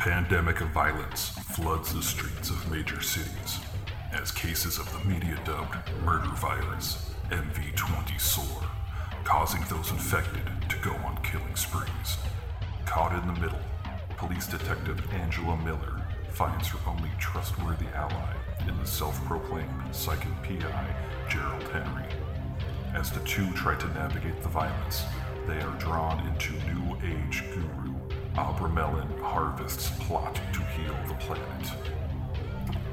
pandemic of violence floods the streets of major cities as cases of the media dubbed murder virus MV20 soar, causing those infected to go on killing sprees. Caught in the middle, police detective Angela Miller finds her only trustworthy ally in the self proclaimed psychic PI Gerald Henry. As the two try to navigate the violence, they are drawn into New Age guru Abramelin Harvest's plot to heal the planet.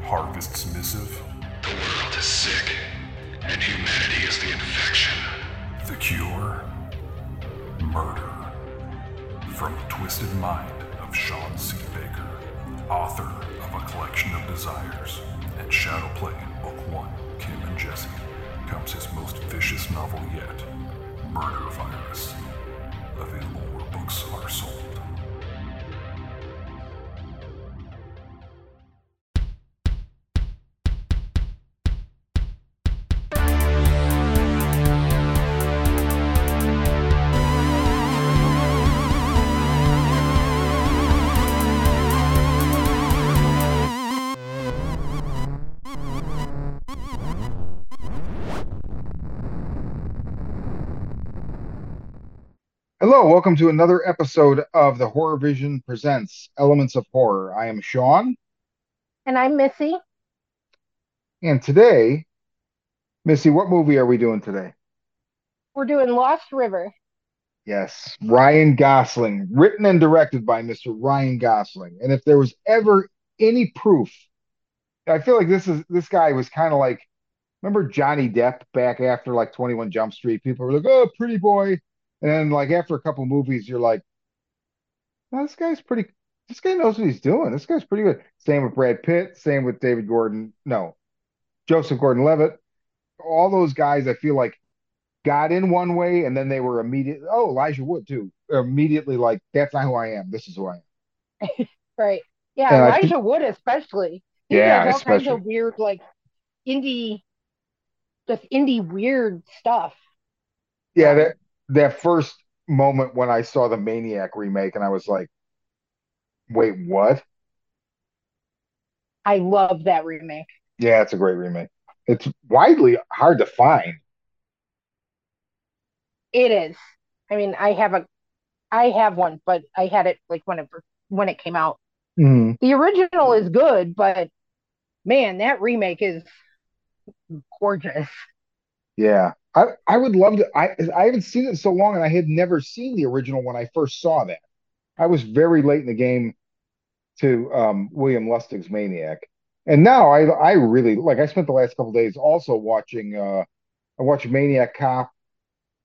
Harvest's missive The world is sick, and humanity is the infection. The Cure Murder. From the twisted mind of Shawn C. Baker, author of A Collection of Desires and Shadow Play in Book One, Kim and Jesse, comes his most vicious novel yet, Murder Virus. Available where books are sold. Hello, welcome to another episode of the Horror Vision Presents Elements of Horror. I am Shawn, And I'm Missi. and today, Missi, what movie are we doing today? We're doing Lost River. Yes, Ryan Gosling, written and directed by Mr. Ryan Gosling. And if there was ever any proof, I feel like this is this guy was kind of like, remember Johnny Depp back after like 21 Jump Street? People were like, "Oh, pretty boy," and then like after a couple movies, you're like, "No, this guy's pretty. This guy knows what he's doing. This guy's pretty good." Same with Brad Pitt. Same with David Gordon. No, Joseph Gordon-Levitt. All those guys, I feel like got in one way and then they were immediate. Oh, Elijah Wood too. Immediately like, that's not who I am. This is who I am. Right. Yeah, And I think- Elijah Wood especially. He Yeah, does all kinds especially. of weird, like indie, just indie weird stuff. Yeah, that that first moment when I saw the Maniac remake and I was like, wait, what? I love that remake. Yeah, it's a great remake. It's widely hard to find. It is. I mean, I have a, I have one, but I had it like when it when it came out. Mhm. The original is good, but man, that remake is gorgeous. Yeah. I, I would love to I I haven't seen it in so long and I had never seen the original when I first saw that. I was very late in the game to um William Lustig's Maniac. And now I I really like I spent the last couple days also watching uh I watched Maniac Cop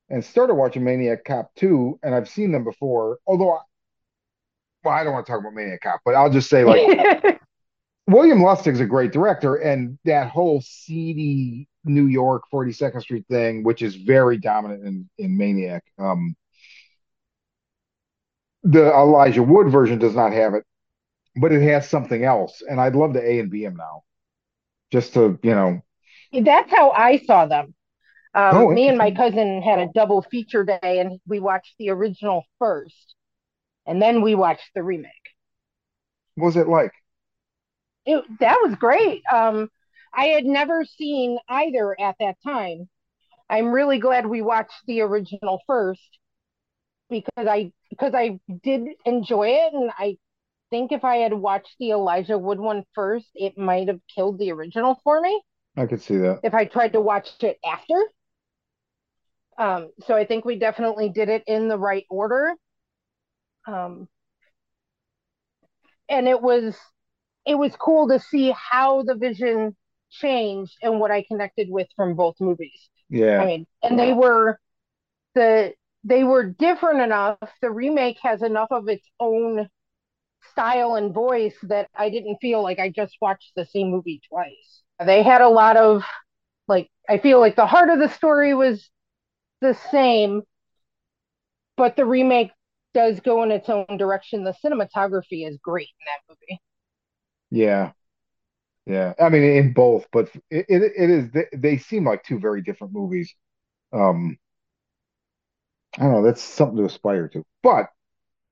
and started watching Maniac Cop 2 and I've seen them before. Although I, well, I don't want to talk about Maniac Cop, but I'll just say like William Lustig's a great director, and that whole seedy New York 42nd Street thing, which is very dominant in, in Maniac. Um, the Elijah Wood version does not have it, but it has something else, and I'd love to A and B him now, just to you know. That's how I saw them. Um, Oh, me and my cousin had a double feature day, and we watched the original first, and then we watched the remake. What was it like? It, that was great. Um, I had never seen either at that time. I'm really glad we watched the original first because I because I did enjoy it, and I think if I had watched the Elijah Wood one first, it might have killed the original for me. I could see that. if I tried to watch it after. Um, so I think we definitely did it in the right order. Um, and it was it was cool to see how the vision changed and what I connected with from both movies. Yeah. I mean, and they were the they were different enough. The remake has enough of its own style and voice that I didn't feel like I just watched the same movie twice. They had a lot of like I feel like the heart of the story was the same, but the remake does go in its own direction. The cinematography is great in that movie. yeah, yeah. I mean, in both, but it it, it is. They, they seem like two very different movies. Um, I don't know. That's something to aspire to. But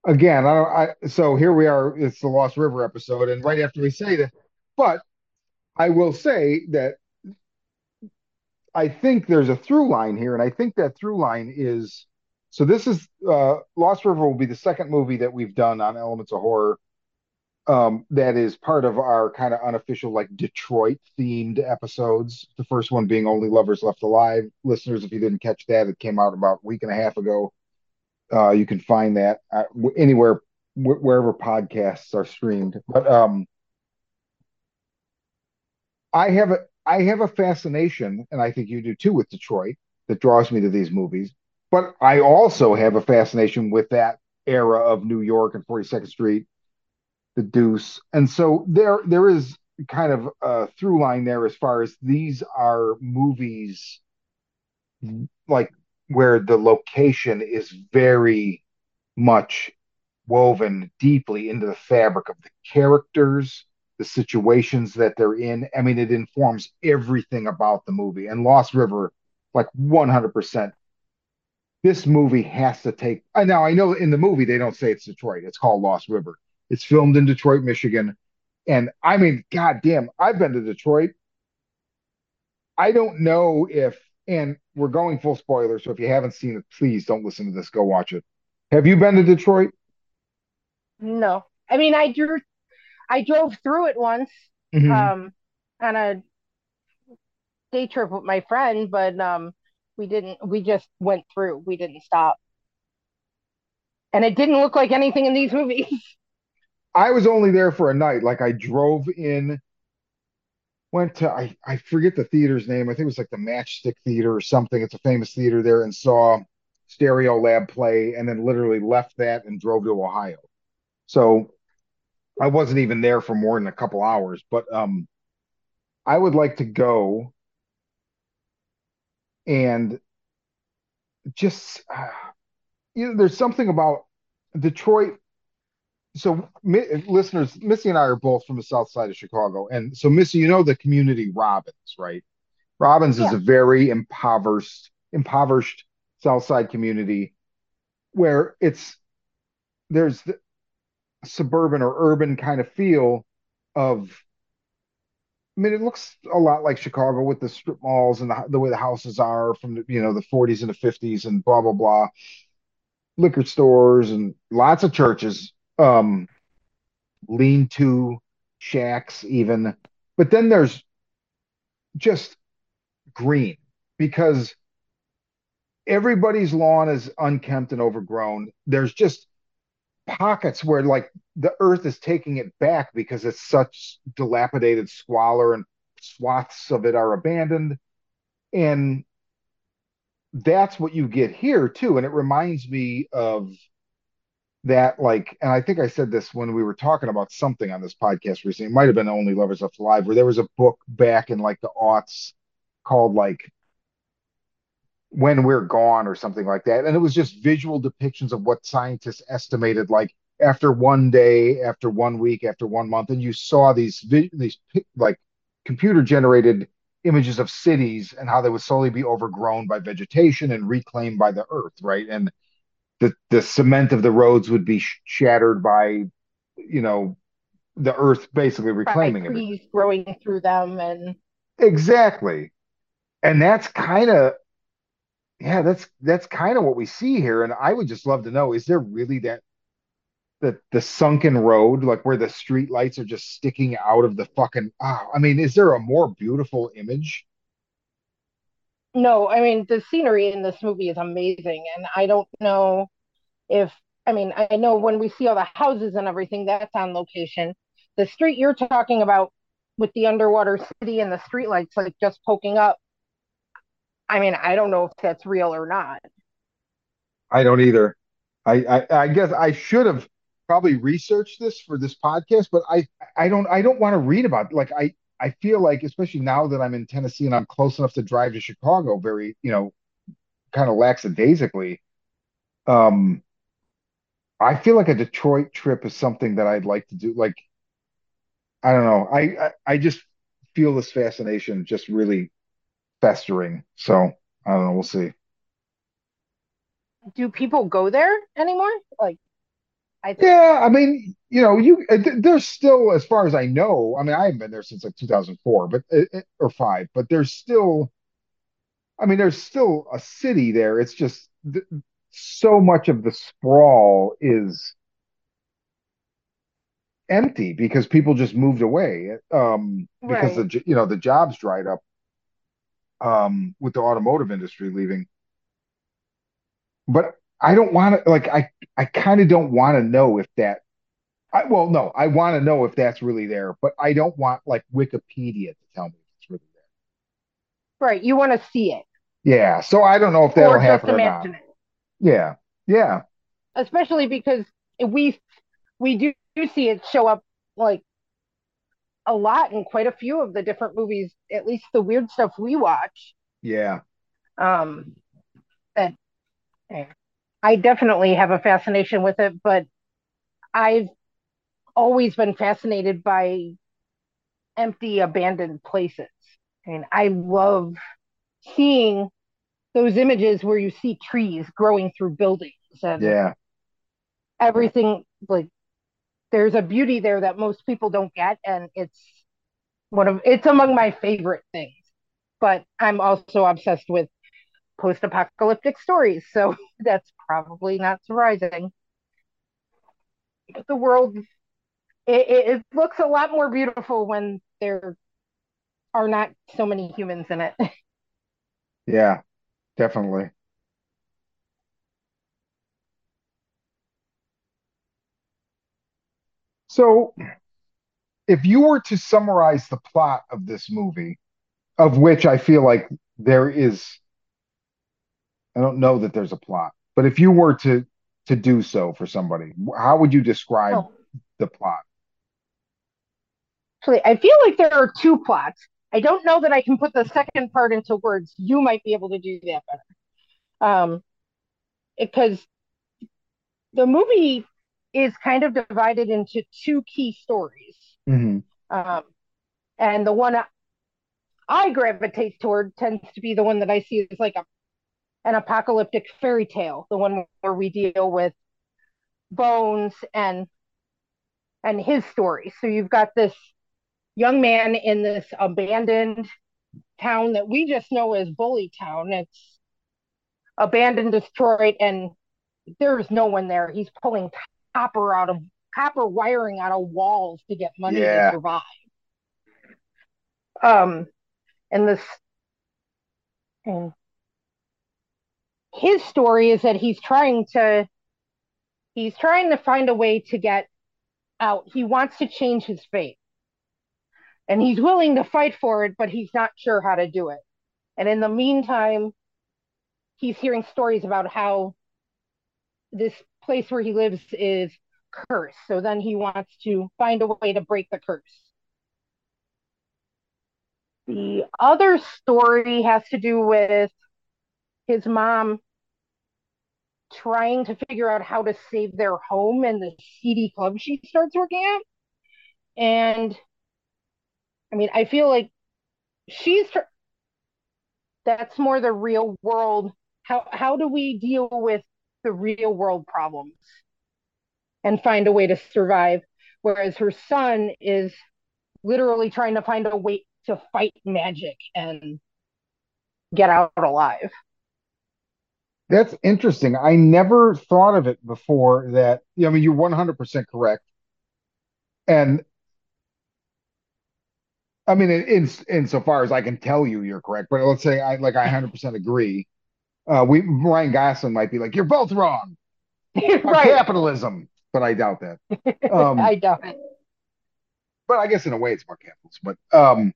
again, I don't. I so here we are. It's the Lost River episode, and right after we say that, but I will say that I think there's a through line here, and I think that through line is so. This is uh, Lost River will be the second movie that we've done on Elements of Horror. Um, that is part of our kind of unofficial, like Detroit themed episodes. The first one being Only Lovers Left Alive. Listeners, if you didn't catch that, it came out about a week and a half ago. Uh, you can find that uh, anywhere, wh- wherever podcasts are streamed. But um, I have a I have a fascination, and I think you do too, with Detroit that draws me to these movies. But I also have a fascination with that era of New York and 42nd Street, the Deuce, and so there there is kind of a through line there as far as these are movies like where the location is very much woven deeply into the fabric of the characters, the situations that they're in. I mean, it informs everything about the movie. And Lost River, like 100%, this movie has to take. I now, I know in the movie they don't say it's Detroit, it's called Lost River. It's filmed in Detroit, Michigan. And I mean, goddamn, I've been to Detroit. I don't know if, and we're going full spoiler. So if you haven't seen it, please don't listen to this. Go watch it. Have you been to Detroit? No. I mean, I drew, I drove through it once, Mhm. um, on a day trip with my friend, but um, we didn't. We just went through. We didn't stop, and it didn't look like anything in these movies. I was only there for a night. Like I drove in, went to I, I forget the theater's name. I think it was like the Magic Stick Theater or something. It's a famous theater there, and saw Stereolab play, and then literally left that and drove to Ohio. So I wasn't even there for more than a couple hours. But um, I would like to go and just uh, you know, there's something about Detroit so mi listeners, Missi and I are both from the south side of Chicago. And so Missi, you know the community Robbins, right? Robbins is a very impoverished, impoverished south side community where it's there's the suburban or urban kind of feel of I mean, it looks a lot like Chicago with the strip malls and the, the way the houses are from the, you know, the 40s and the 50s and blah blah blah, liquor stores and lots of churches. Um, lean-to shacks even. But then there's just green because everybody's lawn is unkempt and overgrown. There's just pockets where like the earth is taking it back because it's such dilapidated squalor and swaths of it are abandoned. And that's what you get here too. And it reminds me of that like and I think I said this when we were talking about something on this podcast recently. It might have been Only Lovers Left Alive, where there was a book back in like the aughts called like When We're Gone or something like that. And it was just visual depictions of what scientists estimated like after one day, after one week, after one month, and you saw these these like computer generated images of cities and how they would slowly be overgrown by vegetation and reclaimed by the earth, right? And the the cement of the roads would be sh- shattered by you know the earth basically reclaiming everything trees growing through them, and exactly. And that's kind of yeah that's that's kind of what we see here. And i would just love to know is there really that the the sunken road like where the street lights are just sticking out of the fucking ah, i mean is there a more beautiful image no, I mean the scenery in this movie is amazing, and I don't know if I mean I know when we see all the houses and everything that's on location. The street you're talking about with the underwater city and the streetlights like just poking up. I mean, I don't know if that's real or not. i don't either i i, I guess i should have probably researched this for this podcast but i i don't i don't want to read about it. like i I feel like, especially now that I'm in Tennessee and I'm close enough to drive to Chicago, very, you know, kind of lackadaisically. Um, I feel like a Detroit trip is something that I'd like to do. Like, I don't know. I, I, I just feel this fascination just really festering. So I don't know. We'll see. Do people go there anymore? Like, I think. Yeah, I mean, you know, you uh, there's still, as far as I know, I mean, I haven't been there since like 2004, but uh, uh, or five, but there's still, I mean, there's still a city there. It's just so much of the sprawl is empty because people just moved away, um, because the Right. j- you know the jobs dried up, um, with the automotive industry leaving. But I don't want to like I I kind of don't want to know if that I, well, no, I want to know if that's really there, but I don't want like Wikipedia to tell me if it's really there. Right. You want to see it. Yeah, so I don't know if that'll or happen or not. it, Yeah, yeah, especially because we we do, do see it show up like a lot in quite a few of the different movies, at least the weird stuff we watch. yeah, Um, that eh, I definitely have a fascination with it, but I've always been fascinated by empty, abandoned places. I mean, I love seeing those images where you see trees growing through buildings and yeah, everything like there's a beauty there that most people don't get and it's one of it's among my favorite things but i'm also obsessed with post-apocalyptic stories so that's probably not surprising the world it, it looks a lot more beautiful when there are not so many humans in it yeah, definitely. So, if you were to summarize the plot of this movie, of which I feel like there is, I don't know that there's a plot, but if you were to to do so for somebody, how would you describe oh. the plot? actually i feel like there are two plots. I don't know that i can put the second part into words. You might be able to do that better. Um because the movie is kind of divided into two key stories. hmm Um, and the one I gravitate toward tends to be the one that I see as like a, an apocalyptic fairy tale, the one where we deal with Bones and and his story. So you've got this young man in this abandoned town that we just know as Bully Town. It's abandoned, destroyed, and there's no one there. He's pulling copper out of copper wiring out of walls to get money to Yeah, survive. Um, and this and his story is that he's trying to he's trying to find a way to get out. He wants to change his fate, and he's willing to fight for it, but he's not sure how to do it. And in the meantime, he's hearing stories about how this place where he lives is cursed. So then he wants to find a way to break the curse. The other story has to do with his mom trying to figure out how to save their home and the seedy club she starts working at. And I mean, I feel like she's tr- that's more the real world. How how do we deal with the real world problems and find a way to survive? Whereas her son is literally trying to find a way to fight magic and get out alive. That's interesting. I never thought of it before that, I mean, you're 100% correct. And I mean, in, in so far as I can tell you you're correct, but let's say I like I 100% agree. Uh, we Ryan Gosling might be like, you're both wrong on right. capitalism, but I doubt that. Um, I doubt it. but I guess in a way it's more capitalism. But um,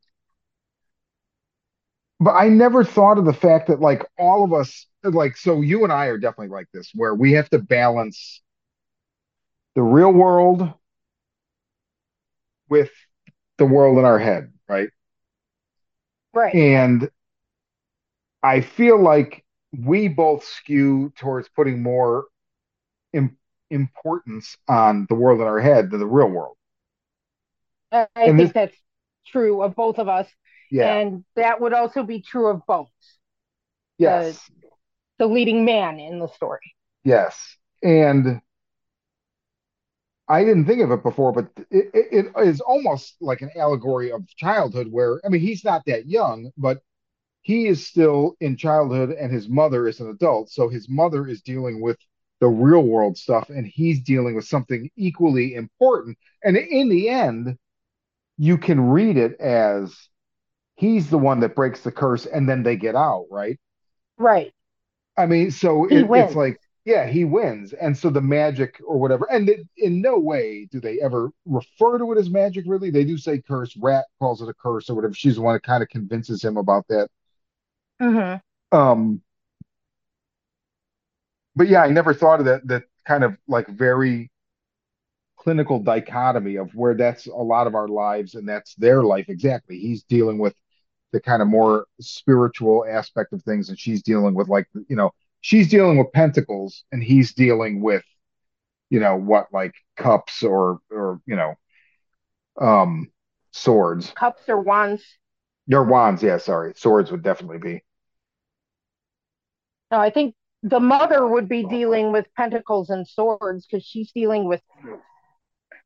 but I never thought of the fact that like all of us, like, so you and I are definitely like this, where we have to balance the real world with the world in our head, right? Right. And I feel like we both skew towards putting more im importance on the world in our head than the real world. I I And this, think that's true of both of us. Yeah, And that would also be true of Bones, the yes, the leading man in the story. yes. And I didn't think of it before, but it, it, it is almost like an allegory of childhood where, I mean, he's not that young, but he is still in childhood and his mother is an adult. So his mother is dealing with the real world stuff and he's dealing with something equally important. And in the end, you can read it as he's the one that breaks the curse and then they get out, right? Right. I mean, so it, it's like, yeah, he wins. And so the magic or whatever, and it, in no way do they ever refer to it as magic, really. They do say curse. Rat calls it a curse or whatever. She's the one that kind of convinces him about that. Mm-hmm. Um, but yeah, I never thought of that, that kind of like very clinical dichotomy of where that's a lot of our lives and that's their life exactly. He's dealing with the kind of more spiritual aspect of things, and she's dealing with like you know she's dealing with pentacles, and he's dealing with you know what like cups or or you know um swords. Cups or wands. Your wands, yeah, sorry, swords would definitely be. No, I think the mother would be dealing with pentacles and swords because she's dealing with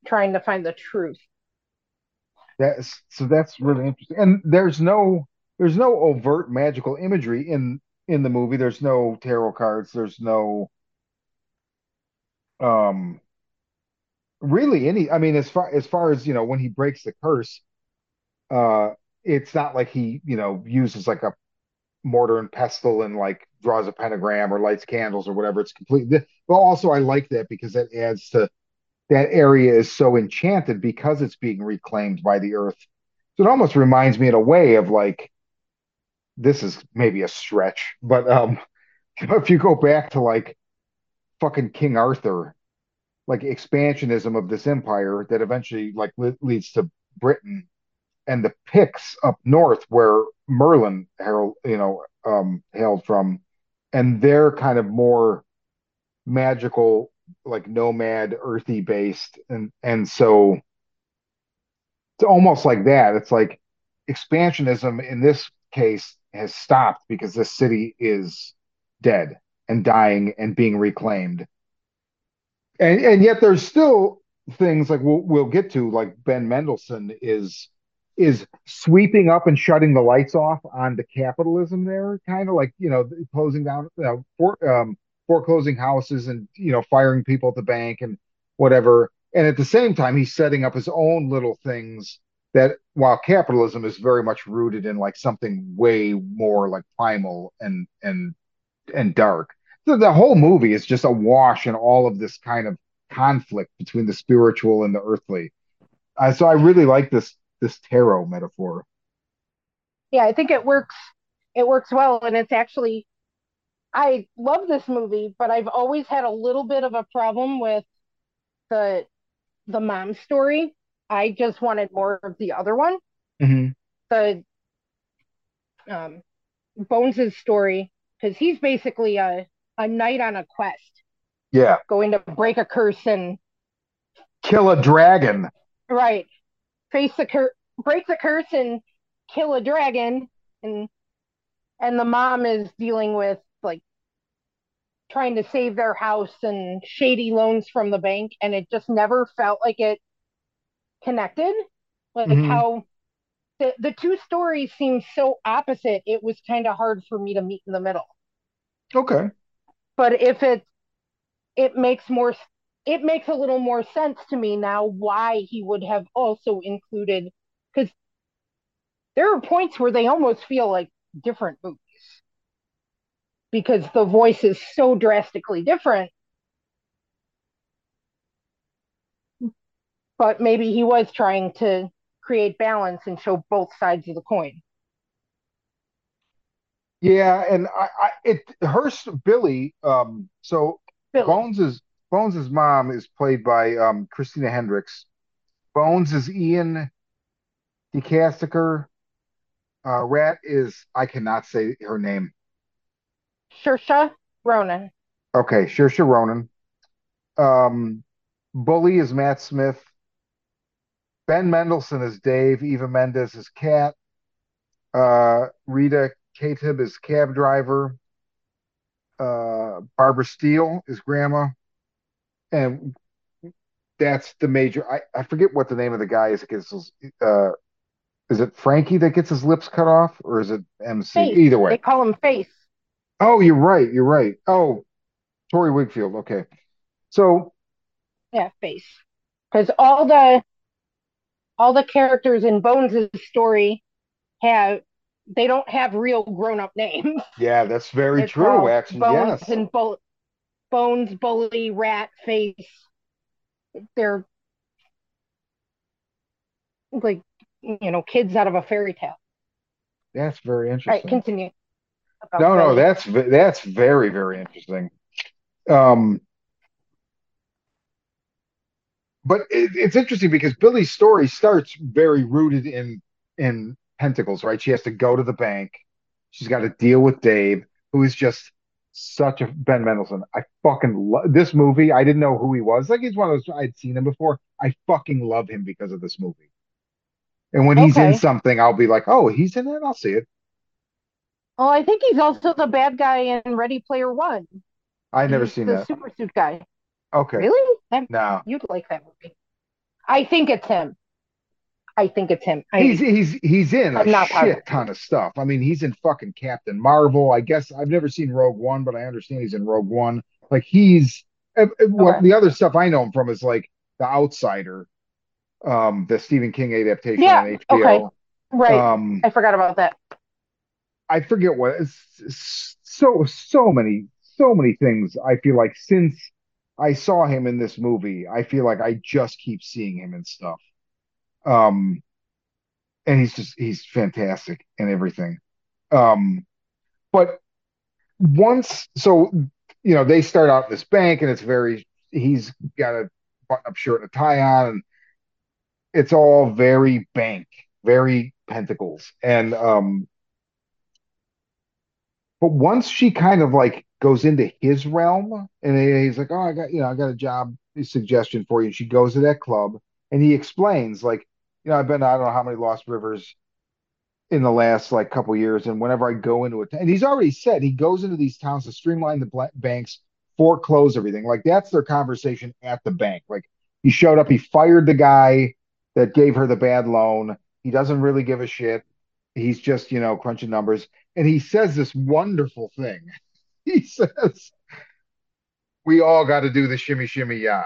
trying to find the truth. That's so that's really interesting. And there's no there's no overt magical imagery in in the movie. There's no tarot cards. There's no um really any. I mean, as far as far as you know, when he breaks the curse, uh, it's not like he you know uses like a mortar and pestle and like draws a pentagram or lights candles or whatever. It's completely. But also, I like that because that adds to that area is so enchanted because it's being reclaimed by the earth. So it almost reminds me in a way of like this is maybe a stretch, but um, if you go back to like fucking King Arthur, like expansionism of this empire that eventually like le- leads to Britain and the Picts up north where Merlin herald, you know, um, hailed from, and they're kind of more magical, like nomad, earthy based, and and so it's almost like that. It's like expansionism in this case has stopped because this city is dead and dying and being reclaimed. And and yet there's still things like we'll we'll get to like Ben Mendelsohn is is sweeping up and shutting the lights off on the capitalism there, kind of like you know closing down, you know, for, um, foreclosing houses and you know firing people at the bank and whatever. And at the same time, he's setting up his own little things that while capitalism is very much rooted in like something way more like primal and and and dark. The whole movie is just a wash in all of this kind of conflict between the spiritual and the earthly. Uh, so I really like this this tarot metaphor. Yeah, I think it works. It works well, and it's actually I love this movie, but I've always had a little bit of a problem with the the mom story. I just wanted more of the other one, hmm the um, Bones's story, because he's basically a a knight on a quest, Yeah, going to break a curse and kill a dragon. right. Face the cur break the curse and kill a dragon, and and the mom is dealing with trying to save their house and shady loans from the bank, and it just never felt like it connected. Like hmm how the the two stories seem so opposite, it was kind of hard for me to meet in the middle. Okay. But if it it makes more it makes a little more sense to me now why he would have also included because there are points where they almost feel like different movies because the voice is so drastically different. But maybe he was trying to create balance and show both sides of the coin. Yeah, and I, I it her Billy. Um, so Billy, Bones's Bones's mom is played by um Christina Hendricks. Bones is Ian DeCasticker. Uh, Rat is I cannot say her name. Saoirse Ronan, Okay, Saoirse Ronan. Um, Bully is Matt Smith. Ben Mendelsohn is Dave. Eva Mendes is Kat. Uh, Reda Kateb is cab driver. Uh, Barbara Steele is grandma. And that's the major. I, I forget what the name of the guy is that gets his, uh, is it Frankie that gets his lips cut off, or is it MC? Face. Either way, They call him Face. Oh, you're right. You're right. Oh, Torrey Wigfield. Okay. So Yeah, Face. Because all the all the characters in Bones' story have they don't have real grown up names. yeah, that's very true. Actually, Bones yes. and Bo- Bones, Bully, Rat, Face. They're like you know kids out of a fairy tale. That's very interesting. All right, continue. No, no, that's that's very, very interesting. Um, but it, it's interesting because Billy's story starts very rooted in in pentacles, right? She has to go to the bank. She's got to deal with Dave, who is just such a Ben Mendelsohn. I fucking love this movie. I didn't know who he was. Like he's one of those I'd seen him before. I fucking love him because of this movie. And when he's in something, I'll be like, "Oh, he's in it. I'll see it." Well, I think he's also the bad guy in Ready Player One. I've never He's seen the that. super suit guy. Okay, Really? That, no. you'd like that movie. I think it's him. I think it's him. I, He's he's he's in a I'm not shit ton of stuff. I mean, he's in fucking Captain Marvel. I guess I've never seen Rogue One, but I understand he's in Rogue One. Like he's uh, what Okay. the other stuff I know him from is like The Outsider, um, the Stephen King adaptation Yeah, on HBO. okay. right. Um, I forgot about that. I forget what it's, so so many so many things. I feel like since I saw him in this movie, I feel like I just keep seeing him and stuff. Um, and he's just he's fantastic and everything. Um, but once so you know they start out in this bank and it's very he's got a button up shirt and a tie on and it's all very bank, very pentacles. And um but once she kind of like goes into his realm and he's like, Oh, I got you know, I got a job suggestion for you. She goes to that club and he explains, like, you know, I've been I don't know how many Lost Rivers in the last like couple years, and whenever I go into it, and he's already said he goes into these towns to streamline the banks, foreclose everything. Like that's their conversation at the bank. Like he showed up, he fired the guy that gave her the bad loan. He doesn't really give a shit. He's just you know crunching numbers, and he says this wonderful thing. He says, "We all got to do the shimmy shimmy yeah."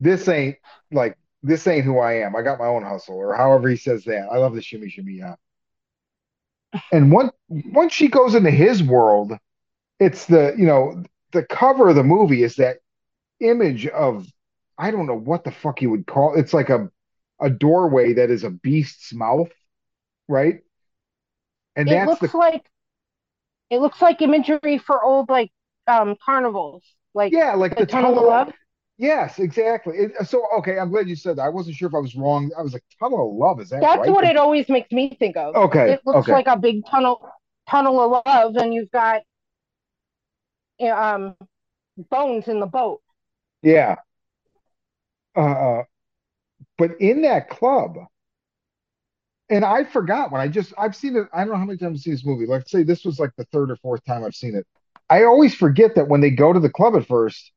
This ain't like this ain't who I am. I got my own hustle, or however he says that. I love the shimmy shimmy yeah. And once once she goes into his world, it's the you know the cover of the movie is that image of I don't know what the fuck you would call it's like a a doorway that is a beast's mouth, right? And It that's looks the like it looks like imagery for old like um carnivals, like yeah, like the the Tunnel of. Love. Yes, exactly. It, so okay, I'm glad you said that. I wasn't sure if I was wrong. I was like, Tunnel of Love, is that That's right? what it always makes me think of. Okay, It looks okay. like a big tunnel tunnel of love, and you've got um bones in the boat. Yeah. Uh, uh, but in that club, and I forgot when I just I've seen it. I don't know how many times I've seen this movie. Let's say this was like the third or fourth time I've seen it. I always forget that when they go to the club at first,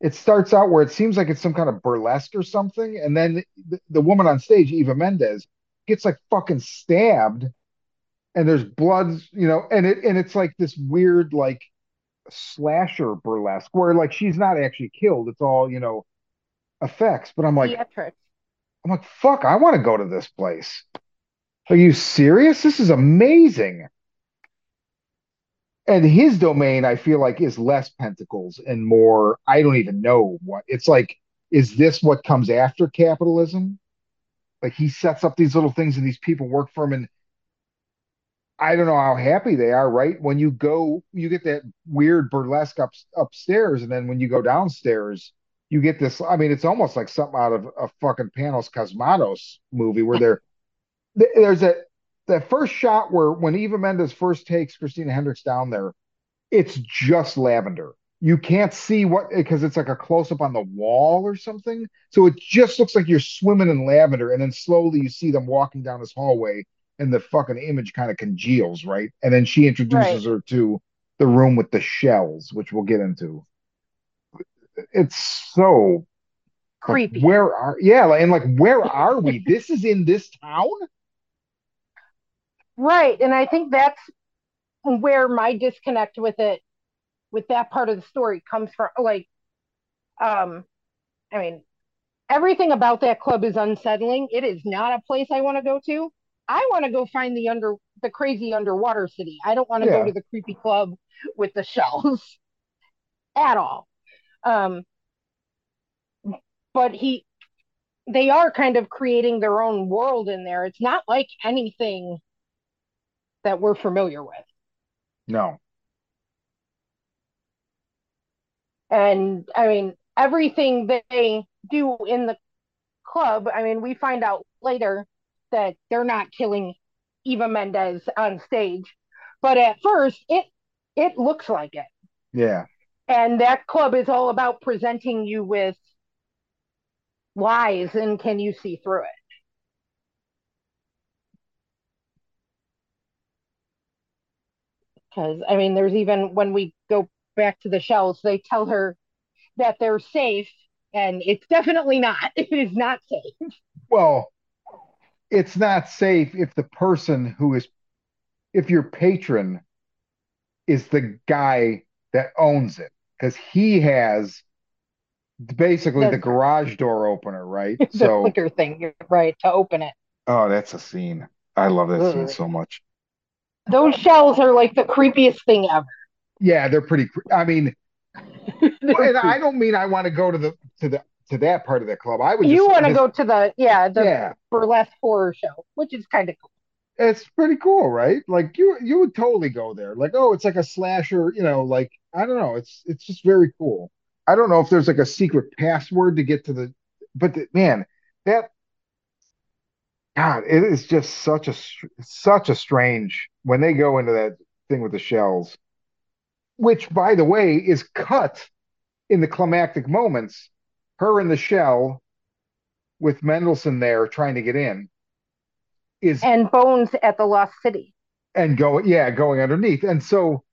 it starts out where it seems like it's some kind of burlesque or something, and then the, the woman on stage, Eva Mendes, gets like fucking stabbed, and there's blood, you know, and it and it's like this weird like slasher burlesque where like she's not actually killed. It's all, you know, effects. But I'm like, Theatrics. I'm like, fuck, I want to go to this place. Are you serious? This is amazing. And his domain, I feel like, is less pentacles and more, I don't even know what. It's like, is this what comes after capitalism? Like he sets up these little things and these people work for him and I don't know how happy they are, right? When you go, you get that weird burlesque up upstairs, and then when you go downstairs, you get this. I mean, it's almost like something out of a fucking Panos Cosmatos movie where they're th- there's a that first shot where when Eva Mendes first takes Christina Hendricks down there, it's just lavender. You can't see what because it's like a close up on the wall or something. So it just looks like you're swimming in lavender, and then slowly you see them walking down this hallway, and the fucking image kind of congeals, right? And then she introduces her to the room with the shells, which we'll get into. It's so creepy. Where are yeah, and like where are we? This is in this town? Right. And I think that's where my disconnect with it, with that part of the story comes from. Like, um, I mean, everything about that club is unsettling. It is not a place I want to go to. I want to go find the under the crazy underwater city. I don't want to Yeah. go to the creepy club with the shells at all. Um, but he, they are kind of creating their own world in there. It's not like anything that we're familiar with. No. And I mean, everything they do in the club, I mean, we find out later that they're not killing Eva Mendes on stage. But at first, it it looks like it. Yeah. And that club is all about presenting you with lies and can you see through it? Because, I mean, there's even when we go back to the shells, they tell her that they're safe, and it's definitely not. It is not safe. Well, it's not safe if the person who is if your patron is the guy that owns it because he has basically The- the garage door opener, right? the So, flicker thing, right, to open it. oh, that's a scene. I love that scene so much. Those shells are like the creepiest thing ever. Yeah, they're pretty. cre- I mean, and I don't mean I want to go to the to the to that part of the club. I would you want to go to the yeah the Yeah, burlesque horror show, which is kind of cool. it's pretty cool, right? Like you you would totally go there. Like, oh, it's like a slasher, you know, like I don't know, it's it's just very cool. I don't know if there's like a secret password to get to the but the, man, that God, it is just such a such a strange when they go into that thing with the shells, which by the way is cut in the climactic moments, her in the shell with Mendelsohn there trying to get in is And Bones at the Lost City. and go yeah going underneath and so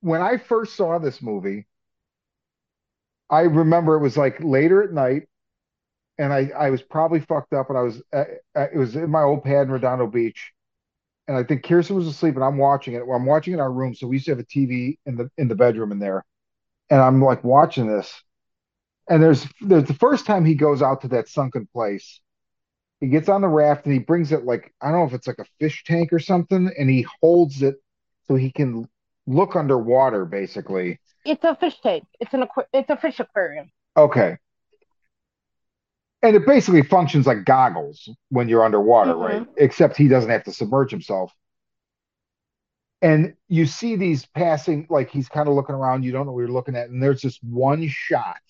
when i first saw this movie i remember it was like later at night and i i was probably fucked up and i was uh, uh, it was in my old pad in redondo beach and i think kirsten was asleep and i'm watching it well, i'm watching it in our room so we used to have a tv in the in the bedroom in there and i'm like watching this and there's there's the first time he goes out to that sunken place he gets on the raft and he brings it like I don't know if it's like a fish tank or something, and he holds it so he can look underwater, basically. It's a fish tank. It's an aqua- it's a fish aquarium. Okay. And it basically functions like goggles when you're underwater, Mhm. right? Except he doesn't have to submerge himself. And you see these passing, like he's kind of looking around, you don't know what you're looking at, and there's this one shot.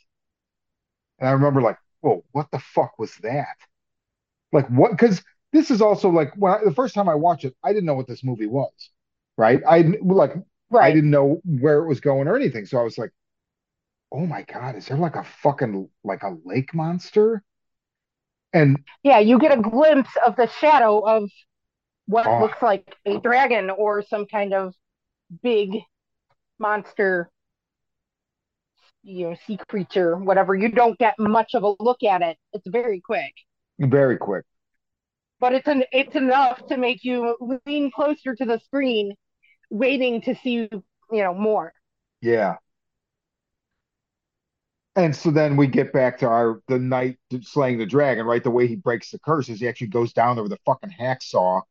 And I remember like, whoa, what the fuck was that? Like what? Because this is also like when I, the first time I watched it, I didn't know what this movie was, right? I like right. I didn't know where it was going or anything, so I was like, oh my God, is there like a fucking like a lake monster? And Yeah, you get a glimpse of the shadow of what Oh. looks like a dragon or some kind of big monster, you know, sea creature, whatever. You don't get much of a look at it. It's very quick. very quick. But it's an it's enough to make you lean closer to the screen, waiting to see you know more. Yeah. And so then we get back to our the knight slaying the dragon, right? The way he breaks the curse is he actually goes down there with a fucking hacksaw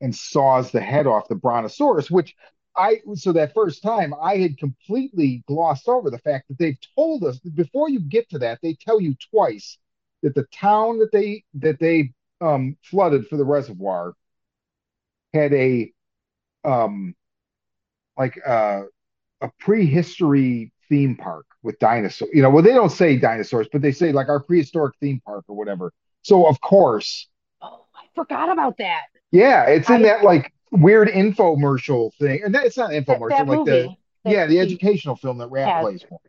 and saws the head off the brontosaurus, which I so that first time I had completely glossed over the fact that they've told us before you get to that, they tell you twice that the town that they that they um flooded for the reservoir had a um like uh a prehistory theme park with dinosaurs. You know, well, they don't say dinosaurs, but they say like our prehistoric theme park or whatever. So of course, Oh, I forgot about that. yeah, it's in I- that like weird infomercial thing, and that, it's not an That, infomercial, that like movie. the yeah, the educational film that Rat has. plays for.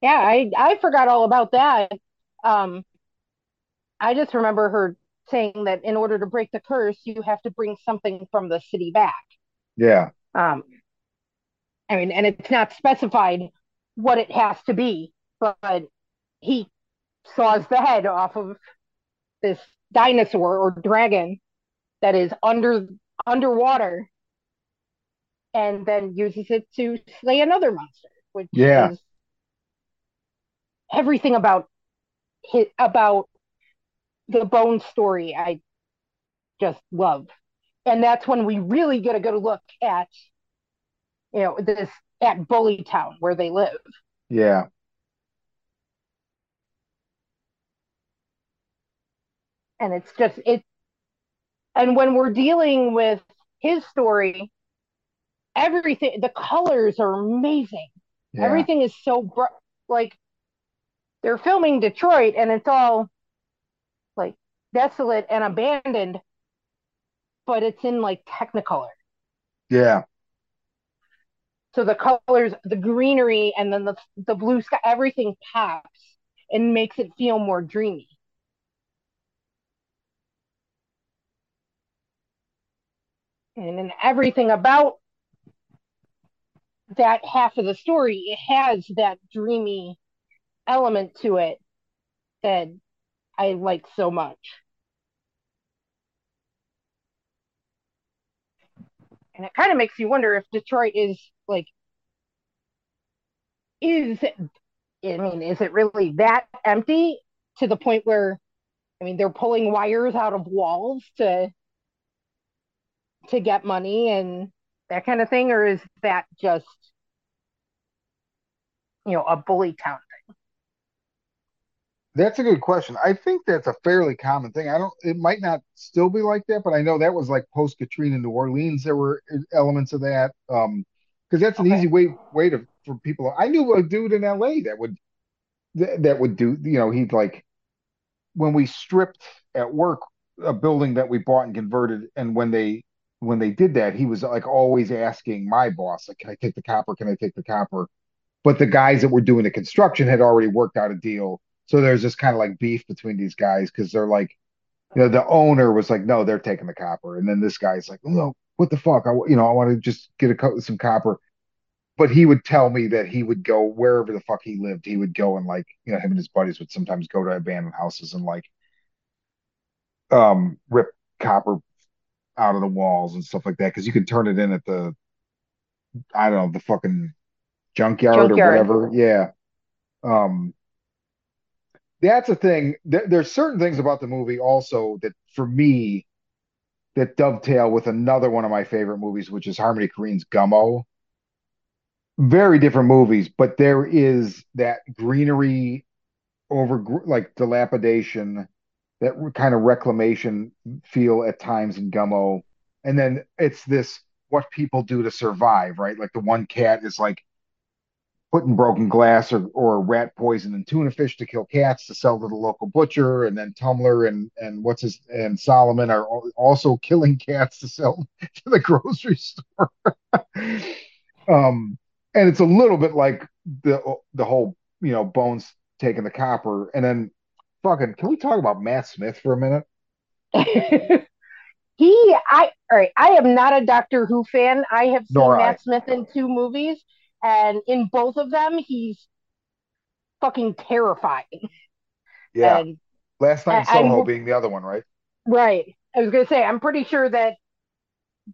Yeah, I I forgot all about that. Um, I just remember her saying that in order to break the curse, you have to bring something from the city back. Yeah, Um, I mean, and it's not specified what it has to be, but he saws the head off of this dinosaur or dragon that is under underwater and then uses it to slay another monster, which Yeah. is everything about his, about the bone story I just love. And that's when we really get a good look at you know this at Bully Town where they live. Yeah. And it's just it and when we're dealing with his story, everything the colors are amazing. Yeah. Everything is so br- like they're filming Detroit and it's all like desolate and abandoned, but it's in like Technicolor. Yeah. So the colors, the greenery, and then the the blue sky, everything pops and makes it feel more dreamy. And then everything about that half of the story, it has that dreamy element to it that I like so much. And it kind of makes you wonder if Detroit is like, is, I mean, is it really that empty to the point where, I mean, they're pulling wires out of walls to to get money and that kind of thing, or is that just, you know, a bully town thing? That's a good question. I think that's a fairly common thing. I don't, it might not still be like that, but I know that was like post Katrina New Orleans. There were elements of that. Um, because that's an Okay. easy way way to for people. I knew a dude in LA that would that, that would do, you know, he'd like when we stripped at work a building that we bought and converted, and when they when they did that, he was like always asking my boss, like, can I take the copper? Can I take the copper? But the guys that were doing the construction had already worked out a deal. So there's this kind of like beef between these guys because they're like, you know, the owner was like, no, they're taking the copper. And then this guy's like, no, what the fuck? I, you know, I want to just get a some copper. But he would tell me that he would go wherever the fuck he lived. He would go and like, you know, him and his buddies would sometimes go to abandoned houses and like, um, rip copper out of the walls and stuff like that because you can turn it in at the, I don't know, the fucking junkyard, Junkyard. or whatever. Yeah. Um, that's a thing. There, there's certain things about the movie also that for me that dovetail with another one of my favorite movies, which is Harmony Korine's Gummo. Very different movies, but there is that greenery over like dilapidation, that kind of reclamation feel at times in Gummo. And then it's this what people do to survive, right? Like the one cat is like putting broken glass or, or rat poison in tuna fish to kill cats to sell to the local butcher, and then Tummler and and what's his and Solomon are also killing cats to sell to the grocery store. um, and it's a little bit like the the whole you know Bones taking the copper, and then fucking. Can we talk about Matt Smith for a minute? he, I, all right, I am not a Doctor Who fan. I have seen Nor I. Matt Smith in two movies, and in both of them, he's fucking terrifying. Yeah, And Last Night I- I'm- Soho being the other one, right? right, I was gonna say, I'm pretty sure that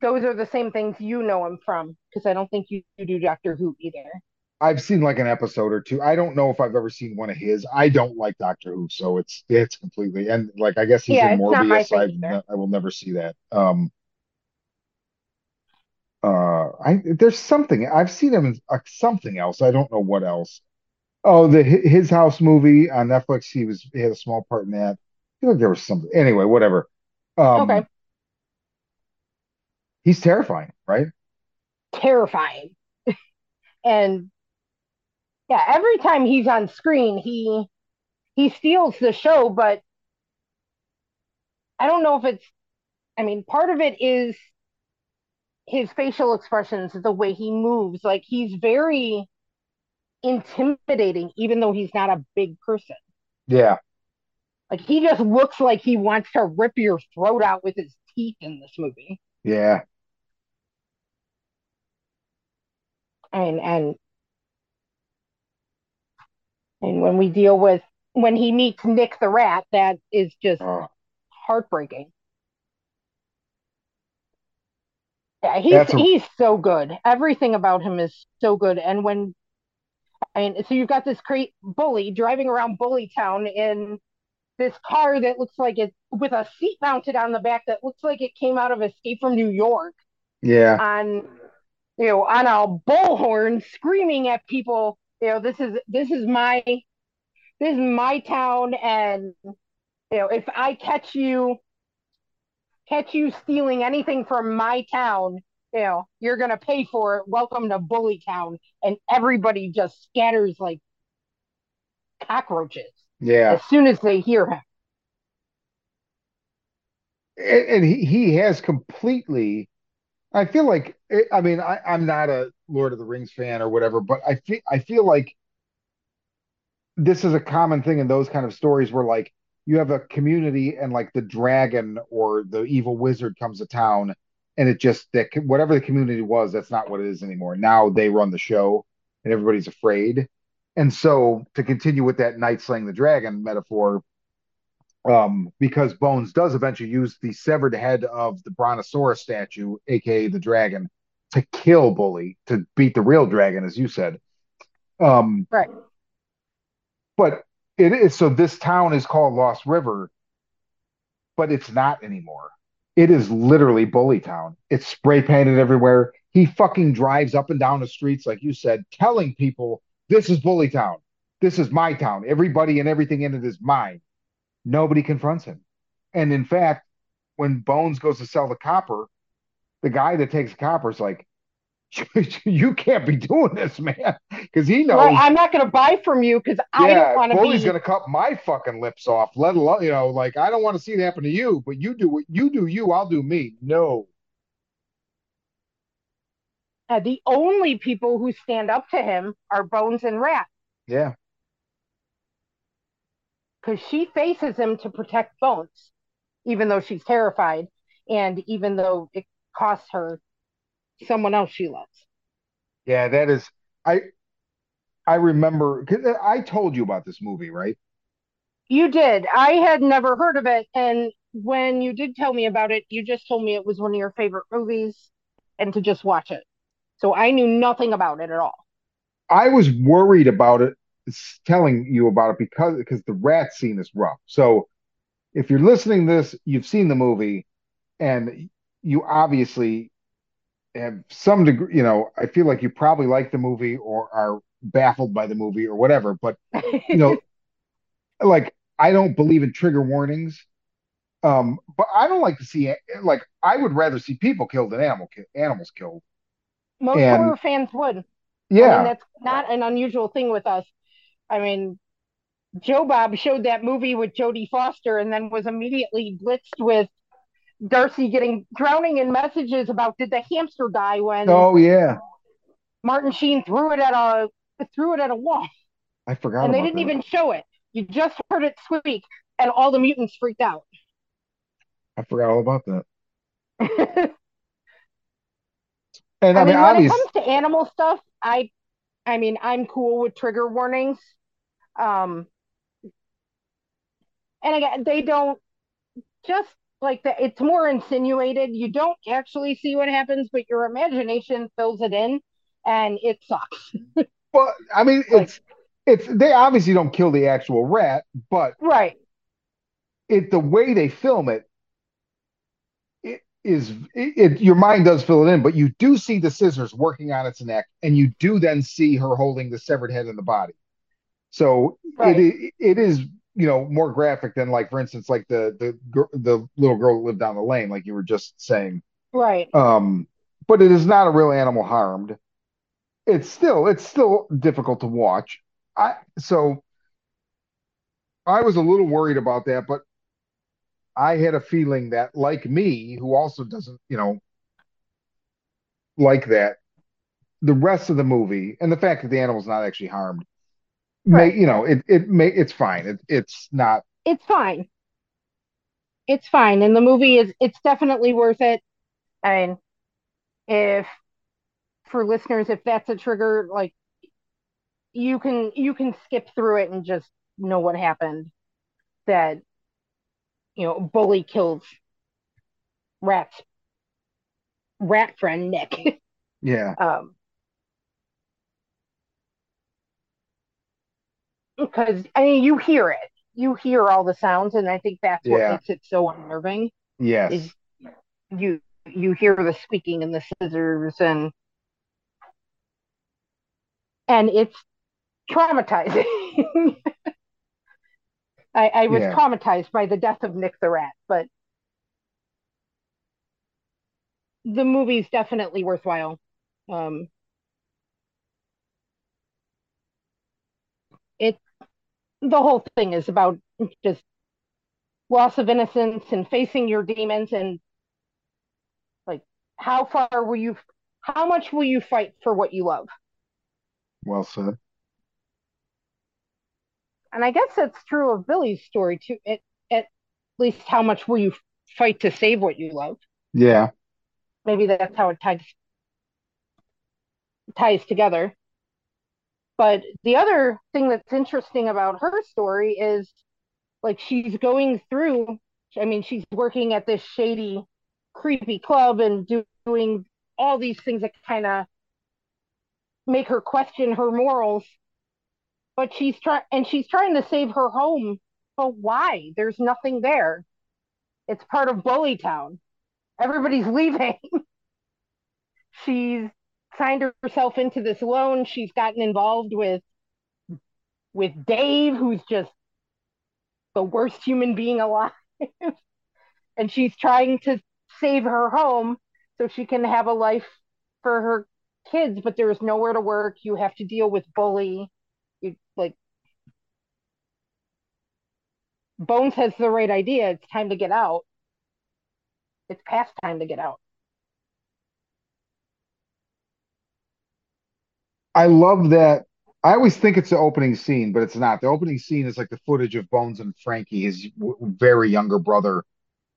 those are the same things you know him from, because I don't think you, you do Doctor Who either. I've seen like an episode or two. I don't know if I've ever seen one of his. I don't like Doctor Who, so it's it's completely and like I guess he's Yeah, in it's not my Morbius. thing I've either. ne- I will never see that. Um, uh, I there's something I've seen him in uh, something else. I don't know what else. Oh, the his house movie on Netflix. He was he had a small part in that. I feel like there was something. Anyway, whatever. Um, Okay. he's terrifying, right? terrifying. and yeah, every time he's on screen, he he steals the show, but I don't know if it's I mean, part of it is his facial expressions, the way he moves. Like he's very intimidating, even though he's not a big person. Yeah, Like he just looks like he wants to rip your throat out with his teeth in this movie. yeah. And and And when we deal with when he meets Nick the rat, that is just Oh, heartbreaking. Yeah, he's a- he's so good. Everything about him is so good. And when I mean, so you've got this great bully driving around Bully Town in this car that looks like it with a seat mounted on the back that looks like it came out of Escape from New York yeah. on you know on a bullhorn screaming at people you know this is this is my this is my town and you know if i catch you catch you stealing anything from my town you know you're gonna pay for it. Welcome to bully town. And everybody just scatters like cockroaches Yeah. as soon as they hear him. And, and he, he has completely I feel like eh, I mean I, I'm not a Lord of the Rings fan or whatever, but I feel I feel like this is a common thing in those kind of stories where like you have a community and like the dragon or the evil wizard comes to town and it just that whatever the community was, that's not what it is anymore. Now they run the show and everybody's afraid. And so to continue with that knight slaying the dragon metaphor, um, because Bones does eventually use the severed head of the Brontosaurus statue, aka the dragon, to kill Bully, to beat the real dragon, as you said. Um, right but it is so this town is called Lost River, but it's not anymore. It is literally Bully Town. It's spray painted everywhere. He fucking drives up and down the streets, like you said, telling people, This is Bully Town. This is my town. Everybody and everything in it is mine. Nobody confronts him. And in fact, when Bones goes to sell the copper, the guy that takes the copper is like, You can't be doing this, man. Because he knows right i'm not gonna buy from you because i don't want to Bully's be gonna cut my fucking lips off. Let alone, you know, like I don't want to see it happen to you, but you do what you do. You, I'll do me. No, Uh, the only people who stand up to him are Bones and Rat yeah, because she faces him to protect Bones, even though she's terrified and even though it costs her someone else she loves. yeah. That is, I, I remember because I told you about this movie, right? You did. I had never heard of it. And when you did tell me about it, you just told me it was one of your favorite movies and to just watch it. So I knew nothing about it at all. I was worried about it, telling you about it because because the rat scene is rough. So if you're listening to this, you've seen the movie, and you obviously have some degree. You know, I feel like you probably like the movie or are baffled by the movie or whatever. But you know, like I don't believe in trigger warnings. Um, but I don't like to see like I would rather see people killed than animal ki- animals killed. Most And- horror fans would. I Yeah, mean, that's not an unusual thing with us. I mean, Joe Bob showed that movie with Jodie Foster and then was immediately blitzed with Darcy getting drowning in messages about did the hamster die when oh yeah, Martin Sheen threw it at a threw it at a wall I forgot. and they didn't that. even show it. You just heard it squeak and all the mutants freaked out. I forgot all about that. And I, I mean, mean, when it comes to animal stuff, I, I mean, I'm cool with trigger warnings. Um, and again, they don't just like that. It's more insinuated. You don't actually see what happens, but your imagination fills it in, and it sucks. well, I mean, Like- it's it's they obviously don't kill the actual rat, but Right. it the way they film it, it is it, it your mind does fill it in, but you do see the scissors working on its neck, and you do then see her holding the severed head in the body. So Right. it it is you know more graphic than like for instance like the the the little girl that lived down the lane, like you were just saying. Right. Um, but it is not a real animal harmed. It's still it's still difficult to watch. I so I was a little worried about that, but I had a feeling that like me, who also doesn't, you know, like that, the rest of the movie and the fact that the animal's not actually harmed, may you know, it it may it's fine. It it's not It's fine. It's fine, and the movie is. It's definitely worth it. I mean, if for listeners, if that's a trigger, like you can you can skip through it and just know what happened. That you know, bully kills Rat's rat friend Nick. Yeah. um, because I mean, you hear it, you hear all the sounds, and I think that's what Yeah. makes it so unnerving. Yes. Is you you hear the squeaking and the scissors and and it's traumatizing. I, I was Yeah. traumatized by the death of Nick the Rat, but the movie's definitely worthwhile. Um, it the whole thing is about just loss of innocence and facing your demons and like how far will you how much will you fight for what you love? Well said. And I guess that's true of Billy's story too. At, at least how much will you fight to save what you love? Yeah. Maybe that's how it ties ties together. But the other thing that's interesting about her story is like she's going through I mean she's working at this shady creepy club and do, doing all these things that kind of make her question her morals. But she's trying and she's trying to save her home but why? There's nothing there. It's part of bully town. Everybody's leaving. She's signed herself into this loan. She's gotten involved with with dave who's just the worst human being alive. And she's trying to save her home so she can have a life for her kids but there's nowhere to work. You have to deal with bully. You like bones has the right idea. It's time to get out. It's past time to get out I love that. I always think it's the opening scene, but it's not. The opening scene is like the footage of Bones and Frankie, his very younger brother,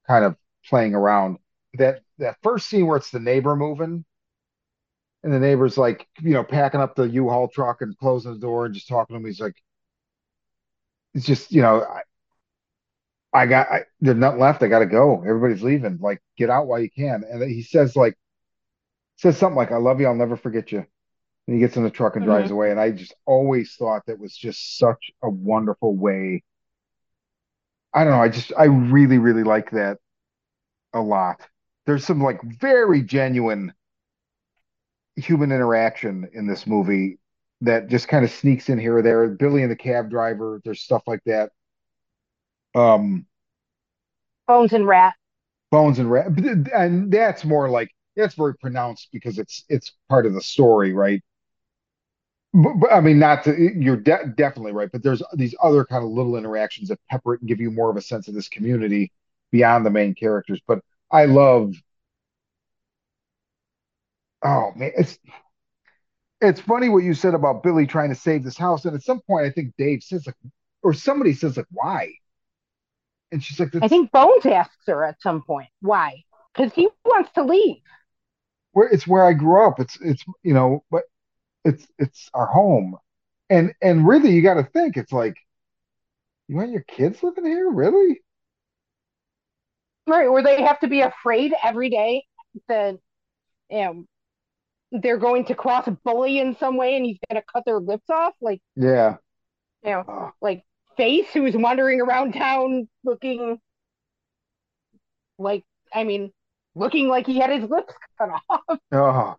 kind of playing around. That that first scene where it's the neighbor moving, and the neighbor's like, you know, packing up the U-Haul truck and closing the door and just talking to him. He's like, it's just, you know, I, I got, I, there's nothing left. I got to go. Everybody's leaving. Like, get out while you can. And he says like, says something like, "I love you. I'll never forget you." And he gets in the truck and drives Mhm. away. And I just always thought that was just such a wonderful way. I don't know. I just, I really, really like that a lot. There's some like very genuine human interaction in this movie that just kind of sneaks in here or there. Billy and the cab driver, there's stuff like that. Um, bones and rat Bones and Rat, and that's more like that's very pronounced because it's it's part of the story, right? But, but, I mean, not to, you're de definitely right, but there's these other kind of little interactions that pepper it and give you more of a sense of this community beyond the main characters. But I love, oh man, it's it's funny what you said about Billy trying to save this house, and at some point, I think Dave says like, or somebody says like, why? And she's like, i think bones asks her at some point why because he wants to leave where it's where I grew up. It's it's you know, but it's it's our home." And and really, you got to think it's like, you want your kids living here, really? right where they have to be afraid every day that you know they're going to cross a bully in some way and he's going to cut their lips off like Yeah. you know Oh, like face who's wandering around town looking like i mean looking like he had his lips cut off oh.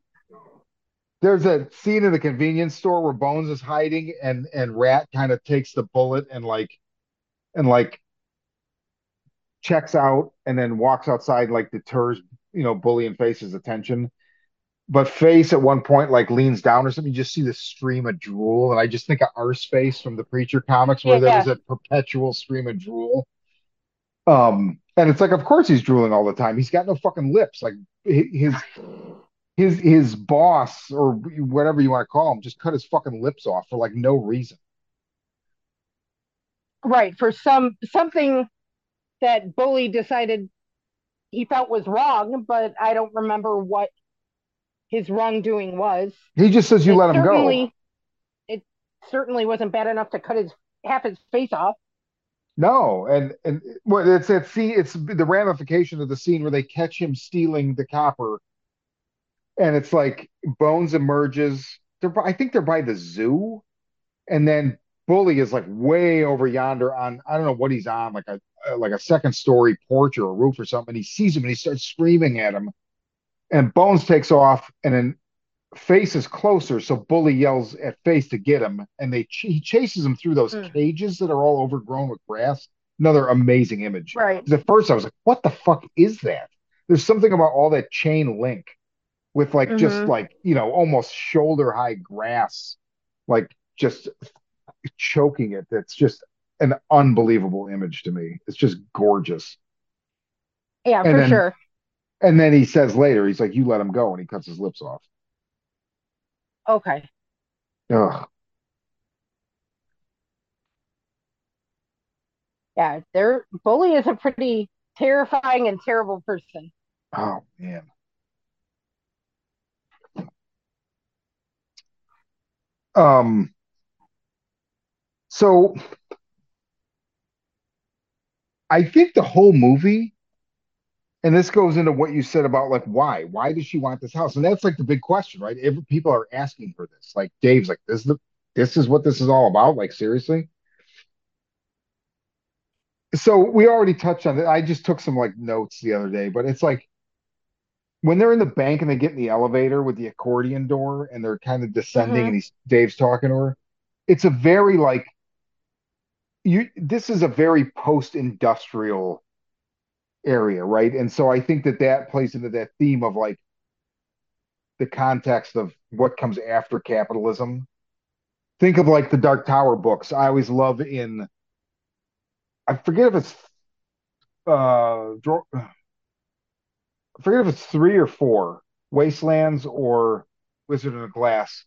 There's a scene in the convenience store where Bones is hiding and and Rat kind of takes the bullet and like and like checks out and then walks outside like deters, you know, Bully and Face's attention. But Face at one point like leans down or something, you just see the stream of drool. And I just think of Arseface from the Preacher comics where there yeah was a perpetual stream of drool. Um, and it's like, of course he's drooling all the time. He's got no fucking lips. Like his his his boss or whatever you want to call him just cut his fucking lips off for like no reason. right for some something that bully decided he felt was wrong but i don't remember what his wrongdoing was He just says you it let him go. it certainly wasn't bad enough to cut his half his face off. No, and and well, it's that scene. It's the ramification of the scene where they catch him stealing the copper, and it's like Bones emerges. They're, I think they're by the zoo, and then Bully is like way over yonder on I don't know what he's on, like a like a second story porch or a roof or something. And he sees him and he starts screaming at him, and Bones takes off, and then Face is closer, so Bully yells at Face to get him, and they ch- he chases him through those Mm. cages that are all overgrown with grass. Another amazing image. Right. At first, I was like, "What the fuck is that?" There's something about all that chain link with like just Mhm. like you know almost shoulder high grass, like just choking it. That's just an unbelievable image to me. It's just gorgeous. Yeah, And for then- sure. And then he says later, he's like, "You let him go," and he cuts his lips off. Okay. Ugh. Yeah, their bully is a pretty terrifying and terrible person. Oh man. Um, so I think the whole movie, and this goes into what you said about like why? Why does she want this house? And that's like the big question, right? If people are asking for this. Like Dave's like, this is the this is what this is all about. Like seriously. So we already touched on it. I just took some like notes the other day, but it's like when they're in the bank and they get in the elevator with the accordion door and they're kind of descending Mhm. and he's Dave's talking to her, it's a very like you this is a very post-industrial area, right? And so I think that that plays into that theme of like the context of what comes after capitalism. Think of like the Dark Tower books. I always love in I forget if it's uh I forget if it's three or four, Wastelands or Wizard of the Glass.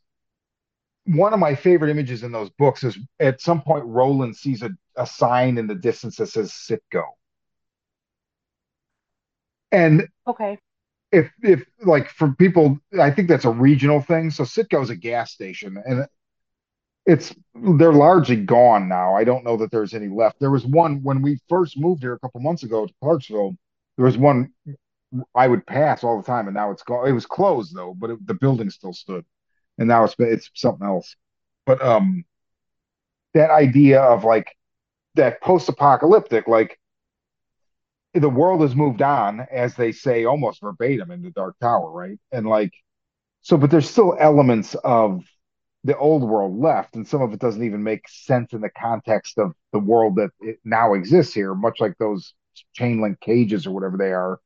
One of my favorite images in those books is at some point Roland sees a, a sign in the distance that says Citgo. And Okay. if if like for people, I think that's a regional thing. So Citgo is a gas station, and it's they're largely gone now. I don't know that there's any left. There was one when we first moved here a couple months ago to Clarksville. There was one I would pass all the time, and now it's gone. It was closed though, but it, the building still stood, and now it's it's something else. But um, that idea of like that post-apocalyptic, like the world has moved on, as they say almost verbatim in the Dark Tower, right? And like, so, but there's still elements of the old world left, and some of it doesn't even make sense in the context of the world that now exists here, much like those chain link cages or whatever they are,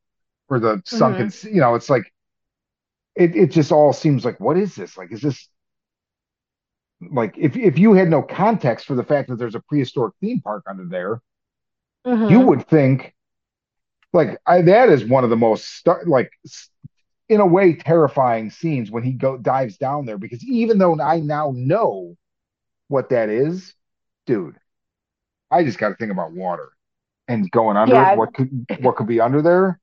or the sunken, you know, it's like it it just all seems like what is this? Like, is this like if if you had no context for the fact that there's a prehistoric theme park under there, Mhm. you would think like I, that is one of the most star- like in a way terrifying scenes when he go dives down there because even though I now know what that is, dude, I just got to think about water and going under Yeah. What could what could be under there?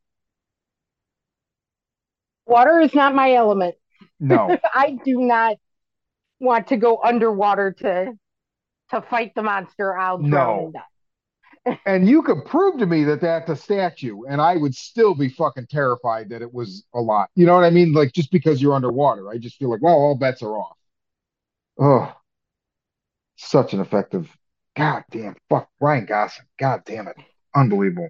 Water is not my element. No, I do not want to go underwater to to fight the monster. I'll drown No. and and you could prove to me that that's a statue, and I would still be fucking terrified that it was a lot. You know what I mean? Like just because you're underwater, I just feel like, well, all bets are off. Oh, such an effective. God damn, fuck Ryan Gosling. God damn it, unbelievable.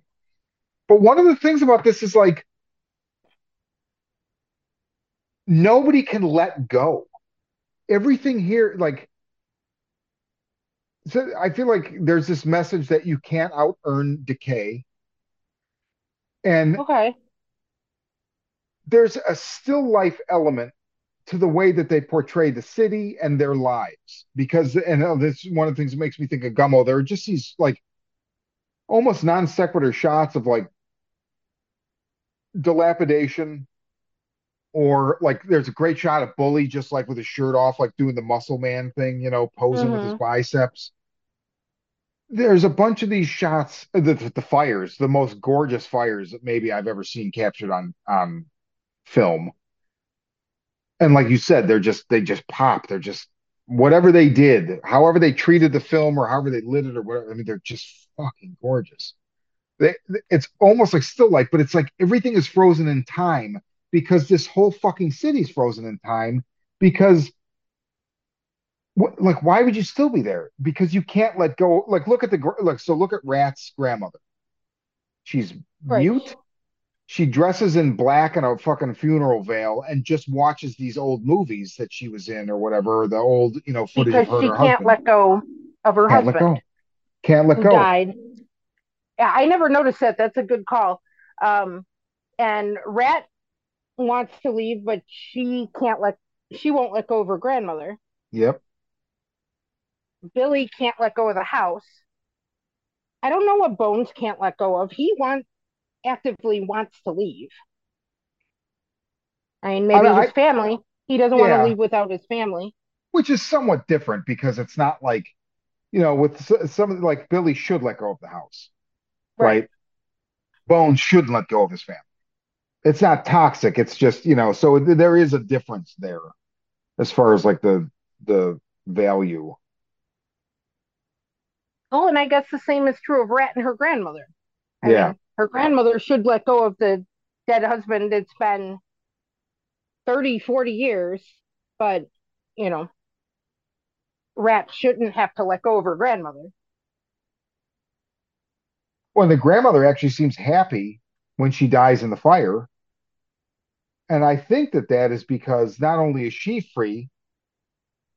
But one of the things about this is like nobody can let go. Everything here, like, so I feel like there's this message that you can't out earn decay. And Okay. there's a still life element to the way that they portray the city and their lives because and uh, this is one of the things that makes me think of Gummo there are just these like almost non sequitur shots of like dilapidation or like there's a great shot of Bully just like with his shirt off like doing the muscle man thing you know posing with his Mhm. biceps there's a bunch of these shots the, the fires the most gorgeous fires that maybe I've ever seen captured on on film and like you said they're just they just pop they're just whatever they did, however they treated the film or however they lit it or whatever. I mean, they're just fucking gorgeous. They, it's almost like still life, but it's like everything is frozen in time because this whole fucking city's frozen in time because what, like why would you still be there? Because you can't let go. Like look at the like so look at Rat's grandmother. She's Right. mute. She dresses in black and a fucking funeral veil and just watches these old movies that she was in or whatever, the old, you know, footage Because of her she her can't husband. let go of her Can't let go. Can't let go. died. Yeah, I never noticed that. That's a good call. Um, and Rat wants to leave, but she can't let she won't let go of her grandmother. Yep. Billy can't let go of the house. I don't know what Bones can't let go of. He wants actively wants to leave. I mean, maybe I- his family. He doesn't want to leave without his family. Which is somewhat different because it's not like, you know, with something like Billy should let go of the house, right? Bones shouldn't let go of his family. It's not toxic. It's just, you know, so th- there is a difference there as far as like the the value. Oh, and I guess the same is true of Rat and her grandmother. I Yeah. mean, her grandmother should let go of the dead husband. It's been 30, 40 years, but, you know, Rat shouldn't have to let go of her grandmother. Well, the grandmother actually seems happy when she dies in the fire. And I think that that is because not only is she free,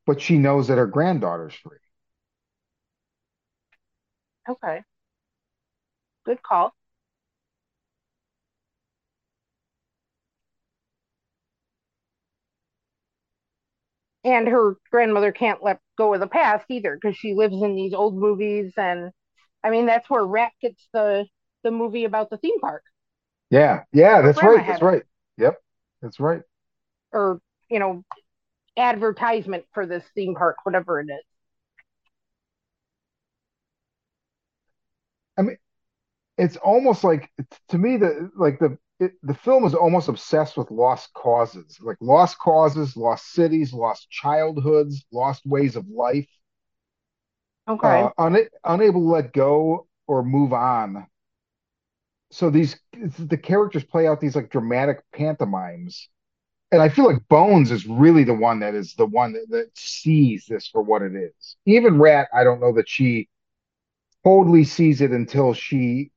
but she knows that her granddaughter's free. Okay. Good call. And her grandmother can't let go of the past either because she lives in these old movies and I mean that's where Rat gets the the movie about the theme park Yeah, yeah, that's grandma right. That's it. right. Yep, that's right. or you know advertisement for this theme park whatever it is. I mean, it's almost like to me the like the it, the film is almost obsessed with lost causes, like lost causes, lost cities, lost childhoods, lost ways of life, Okay. uh, una unable to let go or move on. So these the characters play out these like dramatic pantomimes, and I feel like Bones is really the one that is the one that, that sees this for what it is. Even Rat, I don't know that she totally sees it until she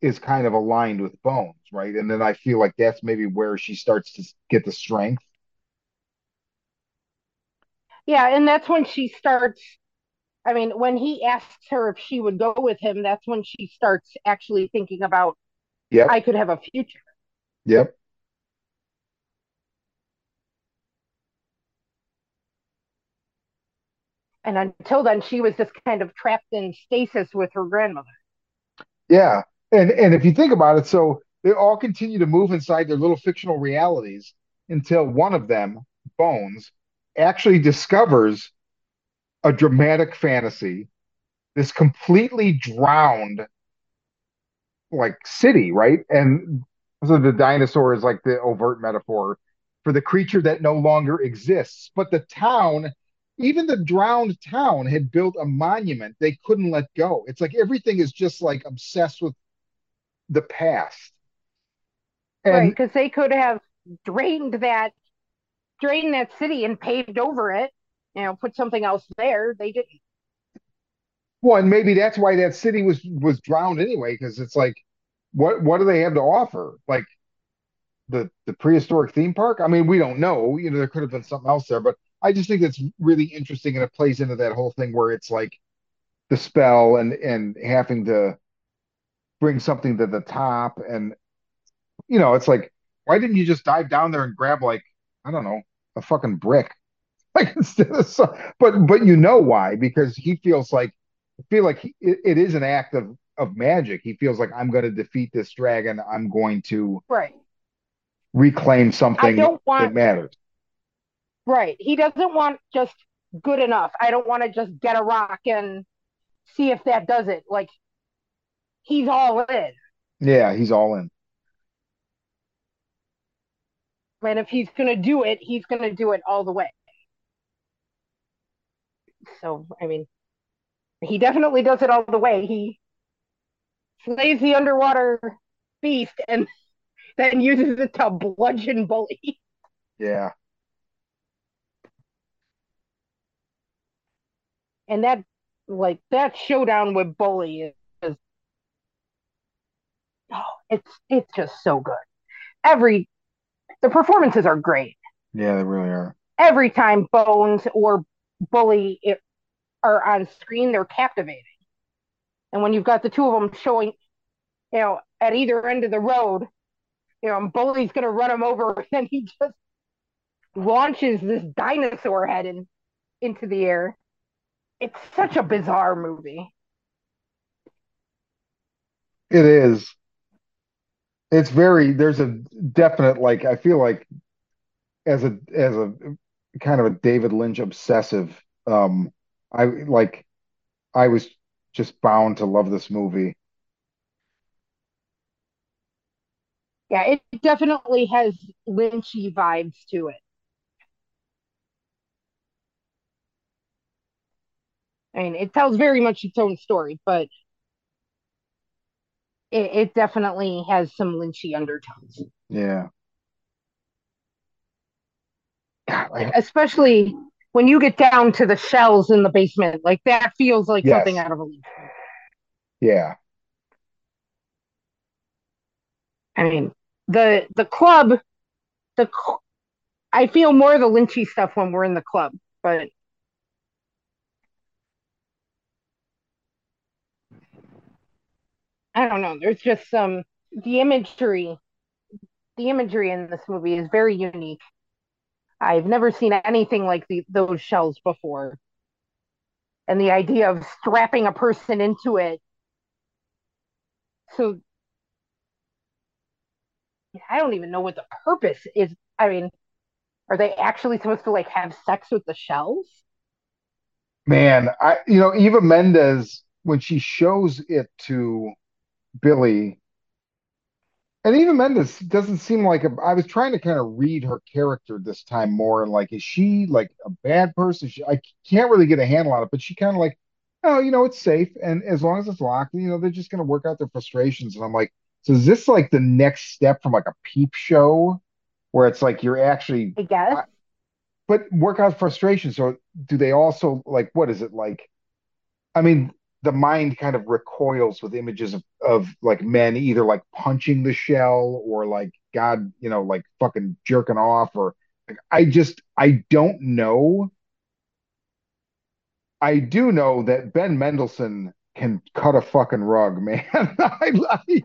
is kind of aligned with Bones, right? And then I feel like that's maybe where she starts to get the strength. Yeah, and that's when she starts. I mean, when he asks her if she would go with him, that's when she starts actually thinking about, Yep, I could have a future. yep. And until then, she was just kind of trapped in stasis with her grandmother. Yeah. And and if you think about it, so they all continue to move inside their little fictional realities until one of them, Bones, actually discovers a dramatic fantasy, this completely drowned like city, right? And so the dinosaur is like the overt metaphor for the creature that no longer exists. But the town, even the drowned town, had built a monument they couldn't let go. It's like everything is just like obsessed with the past. right, because they could have drained that drained that city and paved over it, you know, put something else there. They didn't. Well, and maybe that's why that city was was drowned anyway, because it's like, what what do they have to offer? Like the the prehistoric theme park? I mean, we don't know. You know, there could have been something else there, but I just think that's really interesting, and it plays into that whole thing where it's like the spell and and having to bring something to the top, and you know, it's like, why didn't you just dive down there and grab like I don't know a fucking brick? Like instead of but but you know why? Because he feels like I feel like he, it, it is an act of of magic. He feels like I'm going to defeat this dragon. I'm going to Right. reclaim I something don't that want matters. right. He doesn't want just good enough. I don't want to just get a rock and see if that does it. Like he's all in. Yeah, he's all in. And if he's gonna do it, he's gonna do it all the way. So, I mean, he definitely does it all the way. He slays the underwater beast and then uses it to bludgeon Bully. Yeah. And that, like, that showdown with Bully is, oh, it's it's just so good. Every the performances are great. Yeah, they really are. Every time Bones or Bully it, are on screen, they're captivating. And when you've got the two of them showing, you know, at either end of the road, you know, and Bully's going to run him over, and he just launches this dinosaur head in, into the air. It's such a bizarre movie. It is. It's very, there's a definite, like, I feel like as a, as a kind of a David Lynch obsessive, um, I like, I was just bound to love this movie. Yeah, it definitely has Lynchy vibes to it. I mean, it tells very much its own story, but it, it definitely has some Lynchy undertones. Yeah. God, I- especially when you get down to the shells in the basement, like that feels like Yes. something out of a movie. yeah. I mean, the the club, the I feel more the Lynchy stuff when we're in the club, but I don't know. There's just some the imagery, the imagery in this movie is very unique. I've never seen anything like the, those shells before. And the idea of strapping a person into it. So I don't even know what the purpose is. I mean, are they actually supposed to like have sex with the shells? Man, I, you know, Eva Mendes, when she shows it to Billy, and Eva Mendes doesn't seem like a, I was trying to kind of read her character this time more and like, is she like a bad person? She, I can't really get a handle on it, but she kind of like, oh, you know, it's safe. And as long as it's locked, you know, they're just going to work out their frustrations. And I'm like, so is this like the next step from like a peep show where it's like you're actually, I guess. I- but work out frustration. So do they also like, what is it like? I mean, the mind kind of recoils with images of, of like men either like punching the shell or like God, you know, like fucking jerking off or like, I just I don't know. I do know that Ben Mendelsohn can cut a fucking rug, man. I, I,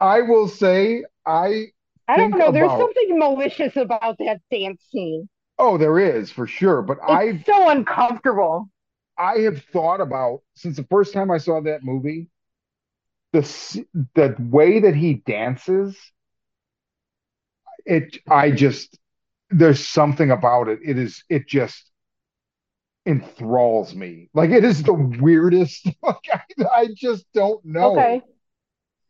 I will say I I don't know. There's something malicious about that dance scene. oh there is for sure, but It's I so uncomfortable. I have thought about since the first time I saw that movie, the the way that he dances, it I just there's something about it. It is it just enthralls me. Like it is the weirdest. Like I, I just don't know. Okay.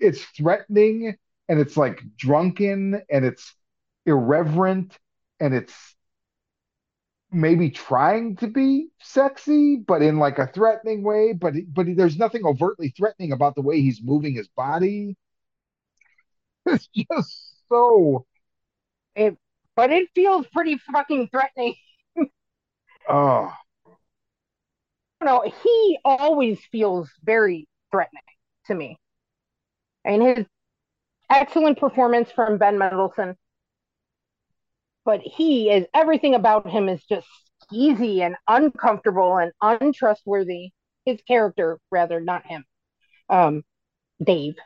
It's threatening and it's like drunken and it's irreverent and it's maybe trying to be sexy, but in like a threatening way. But but there's nothing overtly threatening about the way he's moving his body. It's just so. It, but it feels pretty fucking threatening. Oh, No, he always feels very threatening to me. And his excellent performance from Ben Mendelsohn. But he is everything about him is just easy and uncomfortable and untrustworthy. His character, rather, not him. Um, Dave.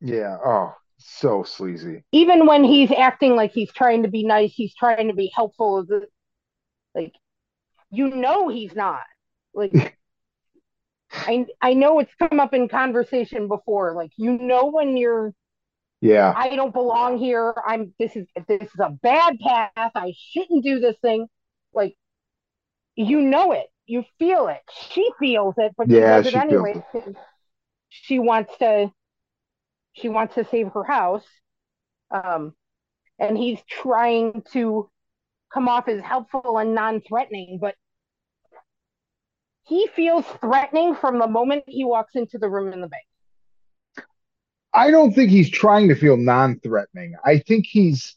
yeah. Oh, so sleazy. Even when he's acting like he's trying to be nice, he's trying to be helpful. Like, you know, he's not. Like, I I know it's come up in conversation before. Like, you know, when you're Yeah. I don't belong here. I'm this is this is a bad path. I shouldn't do this thing. Like you know it. You feel it. She feels it, but she Yeah, does it she feels anyway. She wants to she wants to save her house. Um and he's trying to come off as helpful and non-threatening, but he feels threatening from the moment he walks into the room in the bank. I don't think he's trying to feel non-threatening. I think he's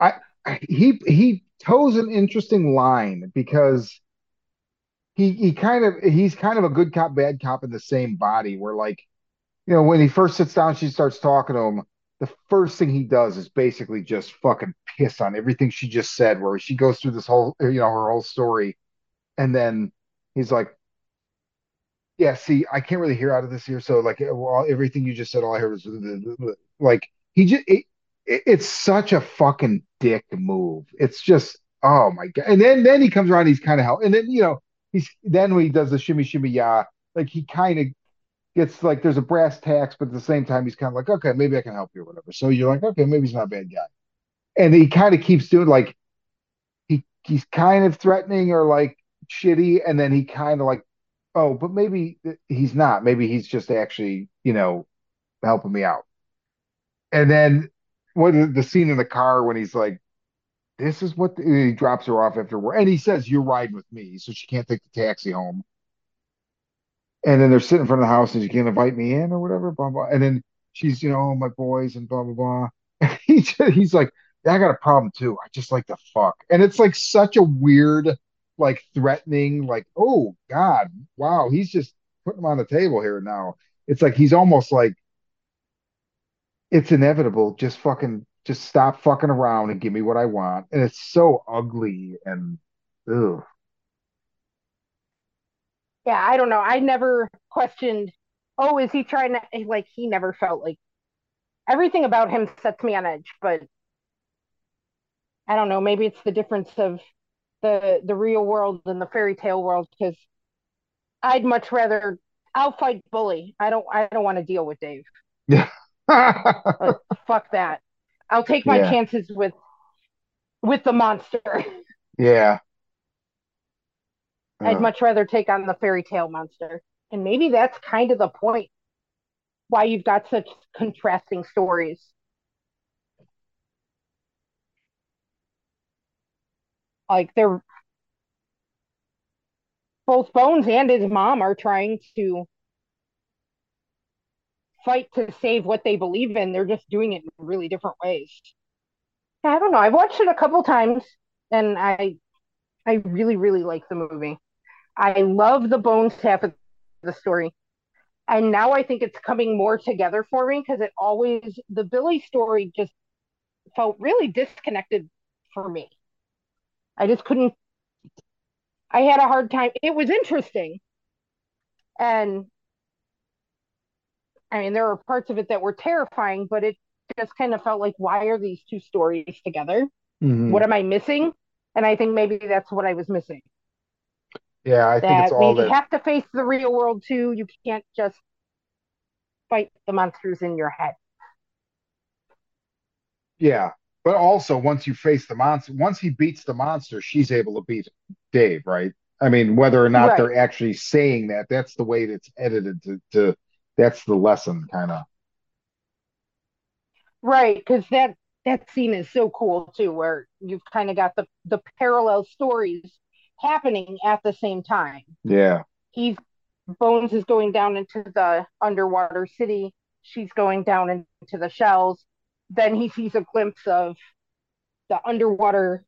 I he he toes an interesting line because he he kind of he's kind of a good cop bad cop in the same body where like you know when he first sits down she starts talking to him the first thing he does is basically just fucking piss on everything she just said where she goes through this whole you know her whole story and then he's like yeah see I can't really hear out of this here so like everything you just said all I heard was like he just it, it, it's such a fucking dick move it's just oh my god and then then he comes around he's kind of hell and then you know he's then when he does the shimmy shimmy yeah, like he kind of gets like there's a brass tacks, but at the same time he's kind of like, okay, maybe I can help you or whatever. So you're like, okay, maybe he's not a bad guy. And he kind of keeps doing like he he's kind of threatening or like shitty, and then he kind of like, oh, but maybe he's not. Maybe he's just actually, you know, helping me out. And then what the scene in the car when he's like, this is what the, he drops her off after work, and he says, "You're riding with me," so she can't take the taxi home. And then they're sitting in front of the house, and she can't invite me in or whatever, blah blah. And then she's, you know, oh, my boys and blah blah blah. And he he's like, I got a problem too. I just like to fuck, and it's like such a weird, like threatening, like, oh God, wow, he's just putting him on the table here now. It's like he's almost like it's inevitable. Just fucking just stop fucking around and give me what I want. And it's so ugly and ugh. Yeah, I don't know. I never questioned, oh, is he trying to like he never felt like everything about him sets me on edge, but I don't know, maybe it's the difference of the the real world and the fairy tale world because I'd much rather I'll fight bully. I don't I don't want to deal with Dave. Yeah. fuck that. I'll take my yeah. chances with with the monster. Yeah. I'd uh. much rather take on the fairy tale monster. And maybe that's kind of the point why you've got such contrasting stories. Like they're both Bones and his mom are trying to fight to save what they believe in. They're just doing it in really different ways. I don't know. I've watched it a couple times and I I really, really like the movie. I love the bones half of the story. And now I think it's coming more together for me because it always the Billy story just felt really disconnected for me. I just couldn't I had a hard time. It was interesting. And I mean, there were parts of it that were terrifying, but it just kind of felt like, why are these two stories together? Mm-hmm. What am I missing? And I think maybe that's what I was missing. Yeah, I think it's all that. You have to face the real world too. You can't just fight the monsters in your head. Yeah, but also once you face the monster, once he beats the monster, she's able to beat Dave, right? I mean, whether or not right. they're actually saying that, that's the way it's edited to to that's the lesson kind of right because that that scene is so cool too where you've kind of got the the parallel stories happening at the same time. Yeah. He's bones is going down into the underwater city. She's going down into the shells then he sees a glimpse of the underwater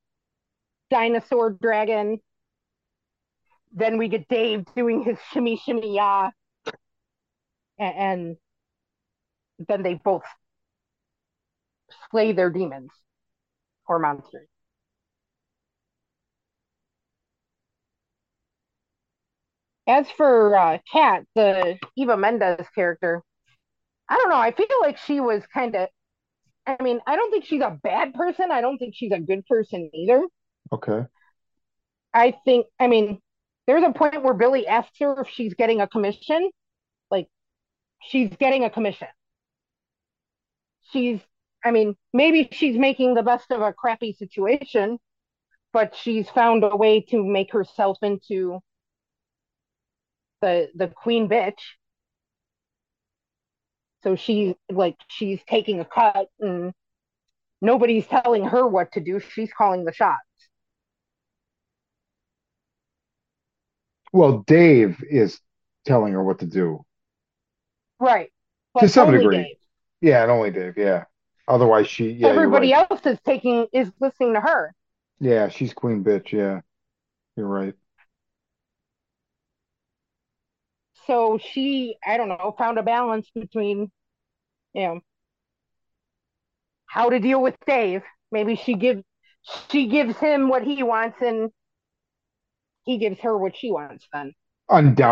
dinosaur dragon then we get dave doing his shimmy shimmy ya and, then they both slay their demons or monsters. As for uh, Cat, the Eva Mendes character, I don't know. I feel like she was kind of. I mean, I don't think she's a bad person. I don't think she's a good person either. Okay. I think. I mean, there's a point where Billy asks her if she's getting a commission, like she's getting a commission. She's, I mean, maybe she's making the best of a crappy situation, but she's found a way to make herself into the the queen bitch. So she like she's taking a cut and nobody's telling her what to do. She's calling the shots. Well, Dave is telling her what to do. Right. To some degree. Dave. Yeah, and only Dave, yeah. Otherwise she yeah, Everybody right. else is taking is listening to her. Yeah, she's queen bitch, yeah. You're right. So she, I don't know, found a balance between, you know, how to deal with Dave. Maybe she gives she gives him what he wants and he gives her what she wants then.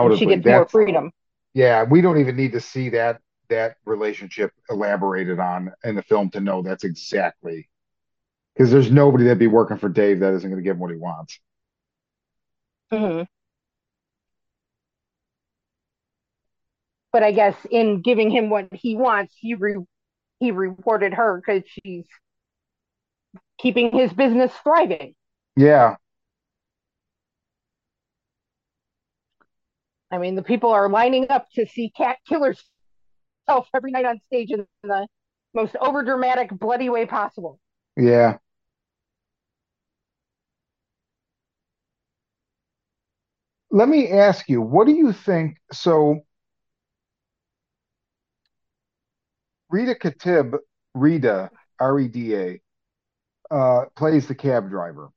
And she Undoubtedly. gets more freedom. yeah, we don't even need to see that that relationship elaborated on in the film to know that's exactly because there's nobody that'd be working for Dave that isn't going to give him what he wants. hmm But I guess in giving him what he wants, he re he rewarded her because she's keeping his business thriving. Yeah, I mean, the people are lining up to see Cat kill self every night on stage in the most overdramatic, bloody way possible. yeah. Let me ask you, what do you think? So Reda Kateb, Reda, R-E-D-A, uh, plays the cab driver.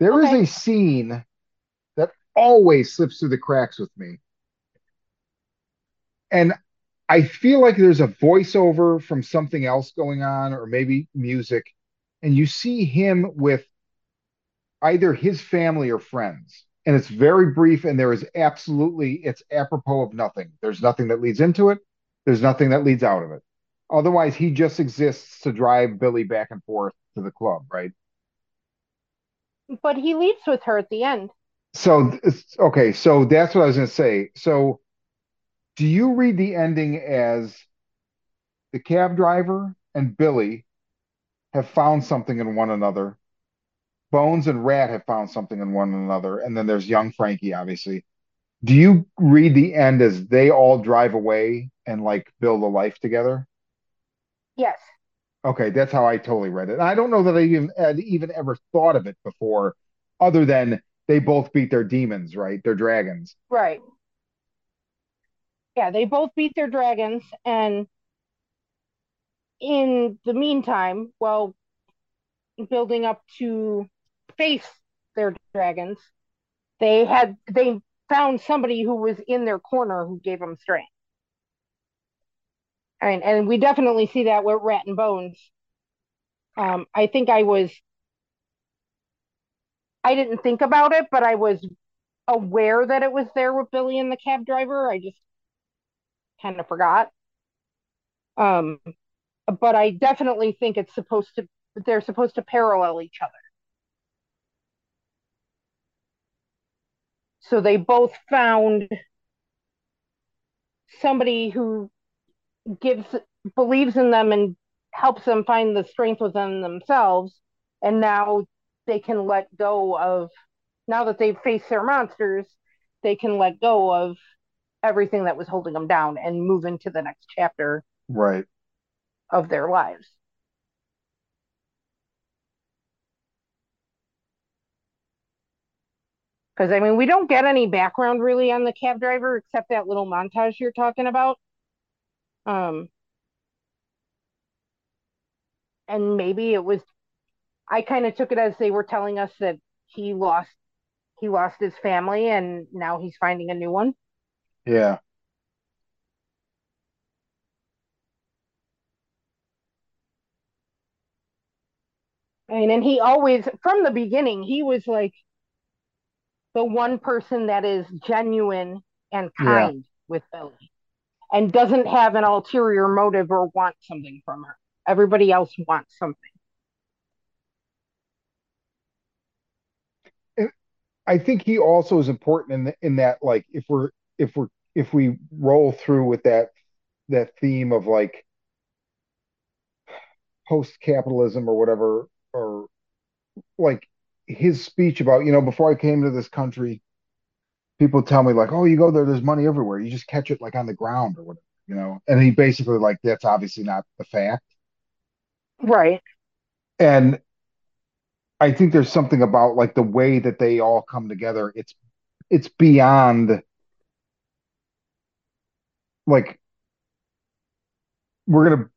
There is Okay. a scene that always slips through the cracks with me. And I feel like there's a voiceover from something else going on, or maybe music, and you see him with either his family or friends. And it's very brief, and there is absolutely, it's apropos of nothing. There's nothing that leads into it, there's nothing that leads out of it. Otherwise, he just exists to drive Billy back and forth to the club, right? But he leaves with her at the end. So, okay, so that's what I was going to say. So, do you read the ending as the cab driver and Billy have found something in one another? Bones and Rat have found something in one another, and then there's young Frankie, obviously. Do you read the end as they all drive away and like build a life together? Yes. Okay, that's how I totally read it. I don't know that I even had even ever thought of it before, other than they both beat their demons, right? Their dragons. Right. Yeah, they both beat their dragons, and in the meantime, while building up to face their dragons, they had they found somebody who was in their corner who gave them strength. I mean, and we definitely see that with Rat and Bones. Um, I think I was I didn't think about it, but I was aware that it was there with Billy and the cab driver. I just kind of forgot. Um, but I definitely think it's supposed to they're supposed to parallel each other. So they both found somebody who gives believes in them and helps them find the strength within themselves and now they can let go of now that they've faced their monsters they can let go of everything that was holding them down and move into the next chapter Right. of their lives because i mean we don't get any background really on the cab driver except that little montage you're talking about um and maybe it was I kind of took it as they were telling us that he lost he lost his family and now he's finding a new one. Yeah. I mean, and he always from the beginning he was like the one person that is genuine and Yeah. kind with Billy and doesn't have an ulterior motive or want something from her. Everybody else wants something. I think he also is important in the, in that like if we're if we're if we roll through with that that theme of like post capitalism or whatever or like his speech about you know before I came to this country people tell me like oh you go there there's money everywhere. You just catch it like on the ground or whatever you know? And he basically like that's obviously not the fact. Right. and I think there's something about like the way that they all come together. It's it's beyond like we're gonna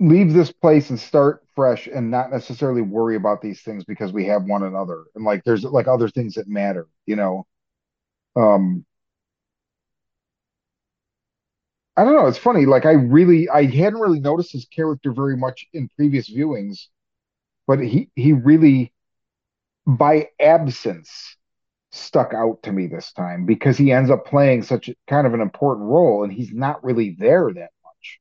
leave this place and start fresh and not necessarily worry about these things because we have one another and like there's like other things that matter, you know. Um I don't know, it's funny. Like I really I hadn't really noticed his character very much in previous viewings, but he he really by absence stuck out to me this time because he ends up playing such a, kind of an important role and he's not really there that much.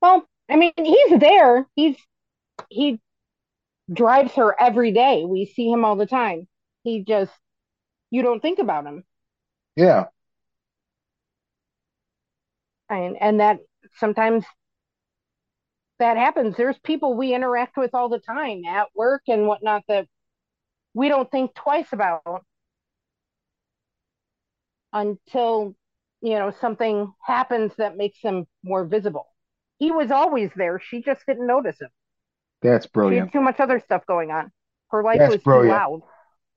Well, I mean, he's there. He's he drives her every day. We see him all the time. He just you don't think about him. Yeah. And and that sometimes that happens. There's people we interact with all the time at work and whatnot that we don't think twice about until you know something happens that makes them more visible. He was always there. She just didn't notice him. That's brilliant. She had too much other stuff going on. Her life That's was too brilliant. loud.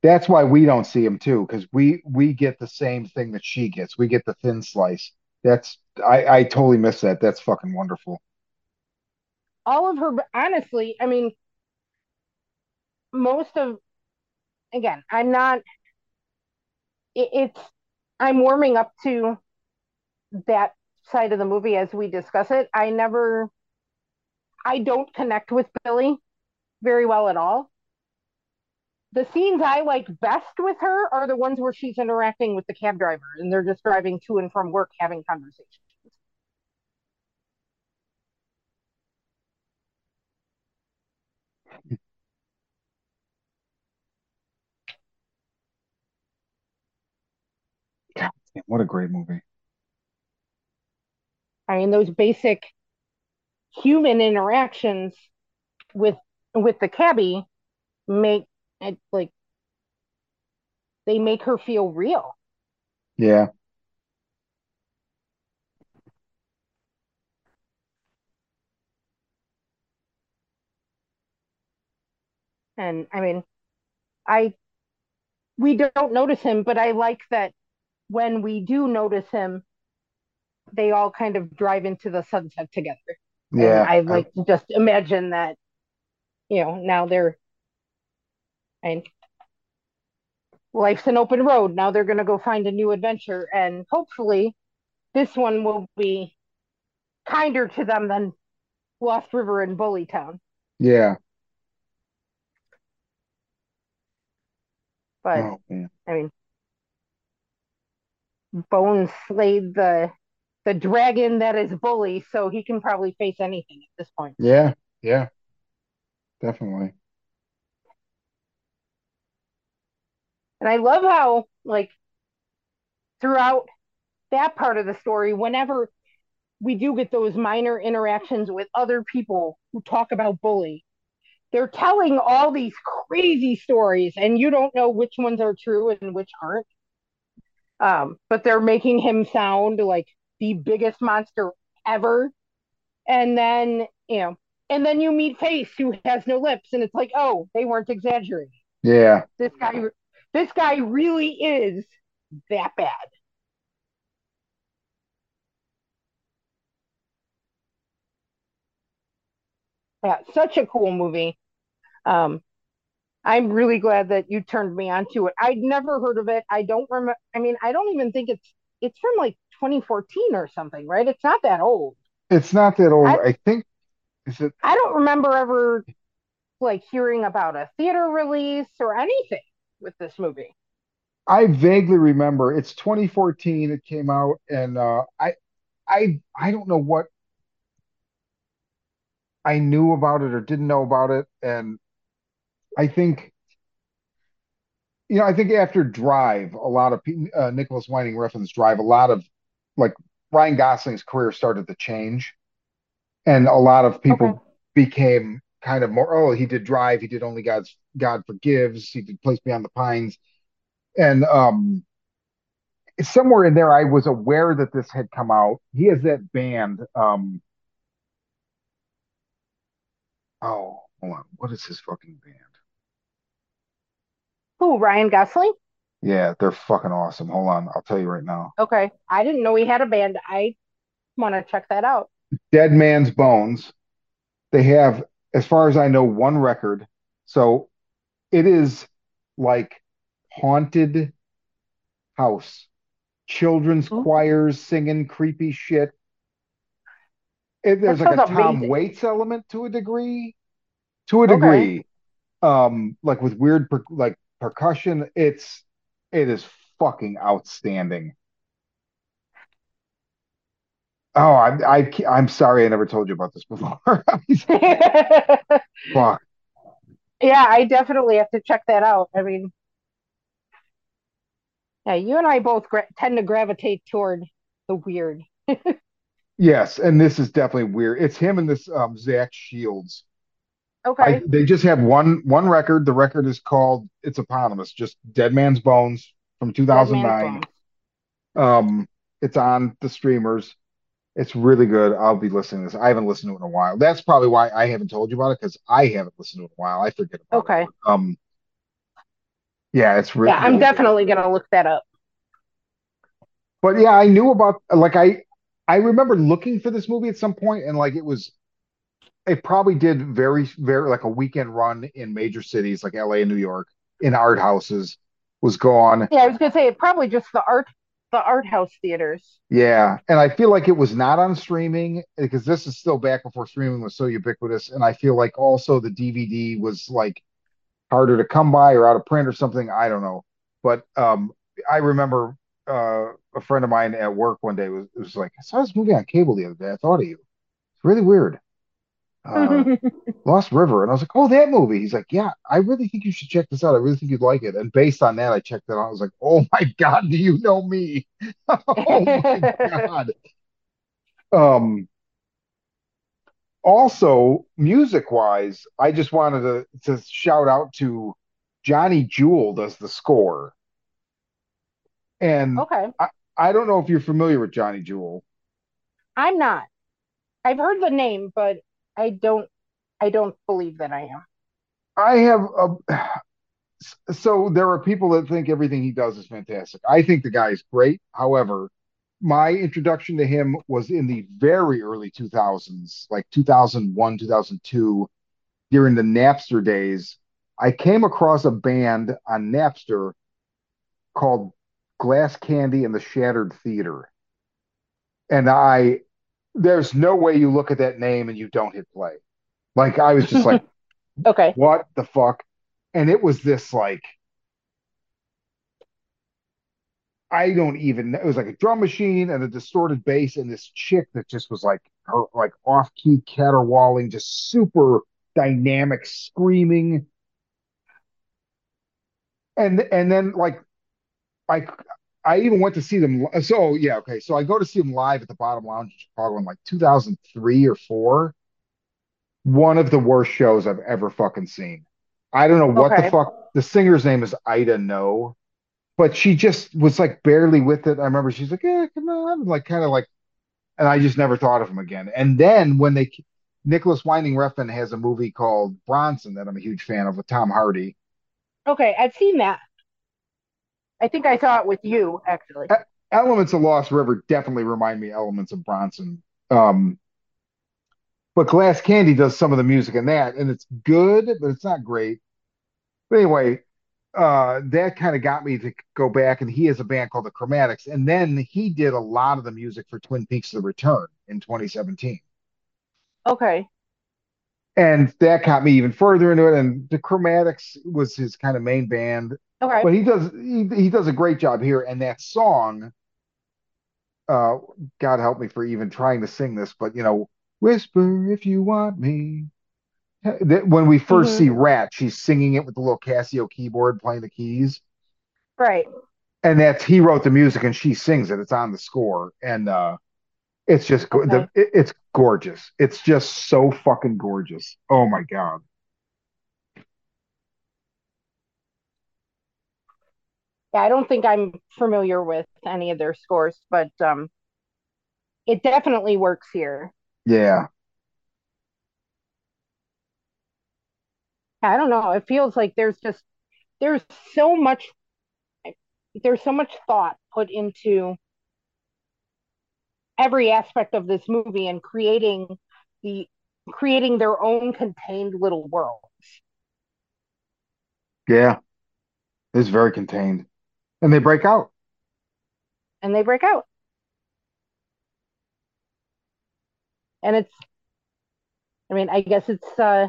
That's why we don't see him too, because we we get the same thing that she gets. We get the thin slice. That's I I totally miss that. That's fucking wonderful. All of her, honestly, I mean, most of again, I'm not. It, it's I'm warming up to that side of the movie as we discuss it. I never, I don't connect with Billy very well at all. The scenes I like best with her are the ones where she's interacting with the cab driver and they're just driving to and from work having conversations. What a great movie. I mean, those basic human interactions with with the cabbie make it like they make her feel real. Yeah. And I mean, I we don't notice him, but I like that when we do notice him, they all kind of drive into the sunset together. And Yeah. I like to just imagine that, you know, now they're and life's an open road. Now they're gonna go find a new adventure, and hopefully this one will be kinder to them than Lost River and Bully Town. Yeah. But Oh. I mean, Bones slayed the the dragon that is Bully, so he can probably face anything at this point. Yeah. Yeah. Definitely. And I love how, like, throughout that part of the story, whenever we do get those minor interactions with other people who talk about Bully, they're telling all these crazy stories, and you don't know which ones are true and which aren't. Um, but they're making him sound like the biggest monster ever. And then, you know, and then you meet Face, who has no lips, and it's like, oh, they weren't exaggerating. Yeah. This guy, this guy really is that bad. Yeah, such a cool movie. Um, I'm really glad that you turned me on to it. I'd never heard of it. I don't remember. I mean, I don't even think it's it's from like 2014 or something, right? It's not that old. It's not that old. I, I think is it I don't remember ever like hearing about a theater release or anything with this movie. I vaguely remember it's 2014 it came out and uh I I I don't know what I knew about it or didn't know about it and I think you know I think after Drive a lot of pe- uh, Nicolas Winding Refn's Drive a lot of like Ryan Gosling's career started to change and a lot of Okay. people became kind of more oh he did Drive he did Only God's God Forgives he did Place Beyond the Pines and um somewhere in there I was aware that this had come out. He has that band. Um, oh, hold on. What is his fucking band? Who, Ryan Gosling? Yeah, they're fucking awesome. Hold on, I'll tell you right now. Okay. I didn't know he had a band. I want to check that out. Dead Man's Bones. They have, as far as I know, one record. So it is like haunted house. Children's Ooh. choirs singing creepy shit. It, there's like a sounds Tom. Waits element to a degree. To a Okay. degree. Um, like with weird per like percussion. It's it is fucking outstanding. Oh, I, I I'm sorry I never told you about this before. Fuck. Yeah, I definitely have to check that out. I mean, yeah, you and I both gra- tend to gravitate toward the weird. Yes, and this is definitely weird. It's him and this um Zach Shields. I Okay. they just have one one record. The record is called it's eponymous, just Dead Man's Bones from 2009. Bones. Um, it's on the streamers. It's really good. I'll be listening to this. I haven't listened to it in a while. That's probably why I haven't told you about it because I haven't listened to it in a while. I forget about Okay. it. Um, yeah, it's really. Yeah, I'm really good. definitely gonna look that up. But yeah, I knew about like I I remember looking for this movie at some point and like it was it probably did very very like a weekend run in major cities like LA and New York in art houses was gone. Yeah, I was gonna say it probably just the art, the art house theaters. Yeah, and I feel like it was not on streaming because this is still back before streaming was so ubiquitous and I feel like also the DVD was like harder to come by or out of print or something. I don't know. But um I remember uh a friend of mine at work one day was was like, I saw this movie on cable the other day. I thought of you. It's really weird. Uh Lost River. And I was like, Oh, that movie. He's like, Yeah, I really think you should check this out. I really think you'd like it. And based on that, I checked it out. I was like, Oh my God, do you know me? Oh my God. Um also music wise, I just wanted to to shout out to Johnny Jewel does the score. And Okay, I, I don't know if you're familiar with Johnny Jewel. I'm not. I've heard the name, but I don't. I don't believe that I am. I have a, so there are people that think everything he does is fantastic. I think the guy is great. However, my introduction to him was in the very early 2000s, like 2001, 2002, during the Napster days. I came across a band on Napster called Glass Candy and the Shattered Theater. And I, there's no way you look at that name and you don't hit play. Like, I was just like, Okay. what the fuck? And it was this like I don't even it was like a drum machine and a distorted bass and this chick that just was like her like off-key caterwauling, just super dynamic screaming. And and then like I I even went to see them so yeah, okay. So I go to see them live at the Bottom Lounge in Chicago in like 2003 or 4. One of the worst shows I've ever fucking seen. I don't know what the fuck. The singer's name is Ida No, but she just was like barely with it. I remember she's like, "Yeah, come on," like kind of like, and I just never thought of him again. And then when they, Nicolas Winding Refn has a movie called Bronson that I'm a huge fan of with Tom Hardy. Okay. I've seen that. I think I saw it with you actually. Elements of Lost River definitely remind me elements of Bronson. Um, but Glass Candy does some of the music in that, and it's good, but it's not great. But anyway, uh, that kind of got me to go back, and he has a band called the Chromatics, and then he did a lot of the music for Twin Peaks: The Return in 2017, Okay. and that got me even further into it. And the Chromatics was his kind of main band, Okay. but he does he, he does a great job here. And that song, uh, God help me for even trying to sing this, but you know, whisper if you want me. That when we 1st Mhm. see Rat, she's singing it with the little Casio keyboard, playing the keys. Right. and that's he wrote the music and she sings it. It's on the score, and uh, it's just go- the it, it's gorgeous. It's just so fucking gorgeous. Oh my god. Yeah, I don't think I'm familiar with any of their scores, but um, it definitely works here. Yeah, I don't know. It feels like there's just there's so much there's so much thought put into every aspect of this movie and creating the creating their own contained little worlds. Yeah. It's very contained. And they break out. And they break out. And it's I mean, I guess it's uh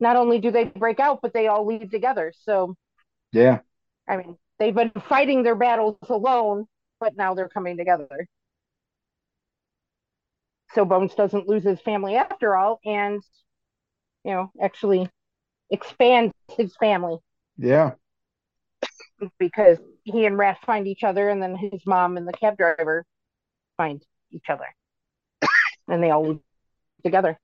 not only do they break out, but they all leave together. So Yeah. I mean, they've been fighting their battles alone, but now they're coming together. So Bones doesn't lose his family after all, and you know, actually expands his family Yeah. Because he and Rat find each other, and then his mom and the cab driver find each other, and they all live together.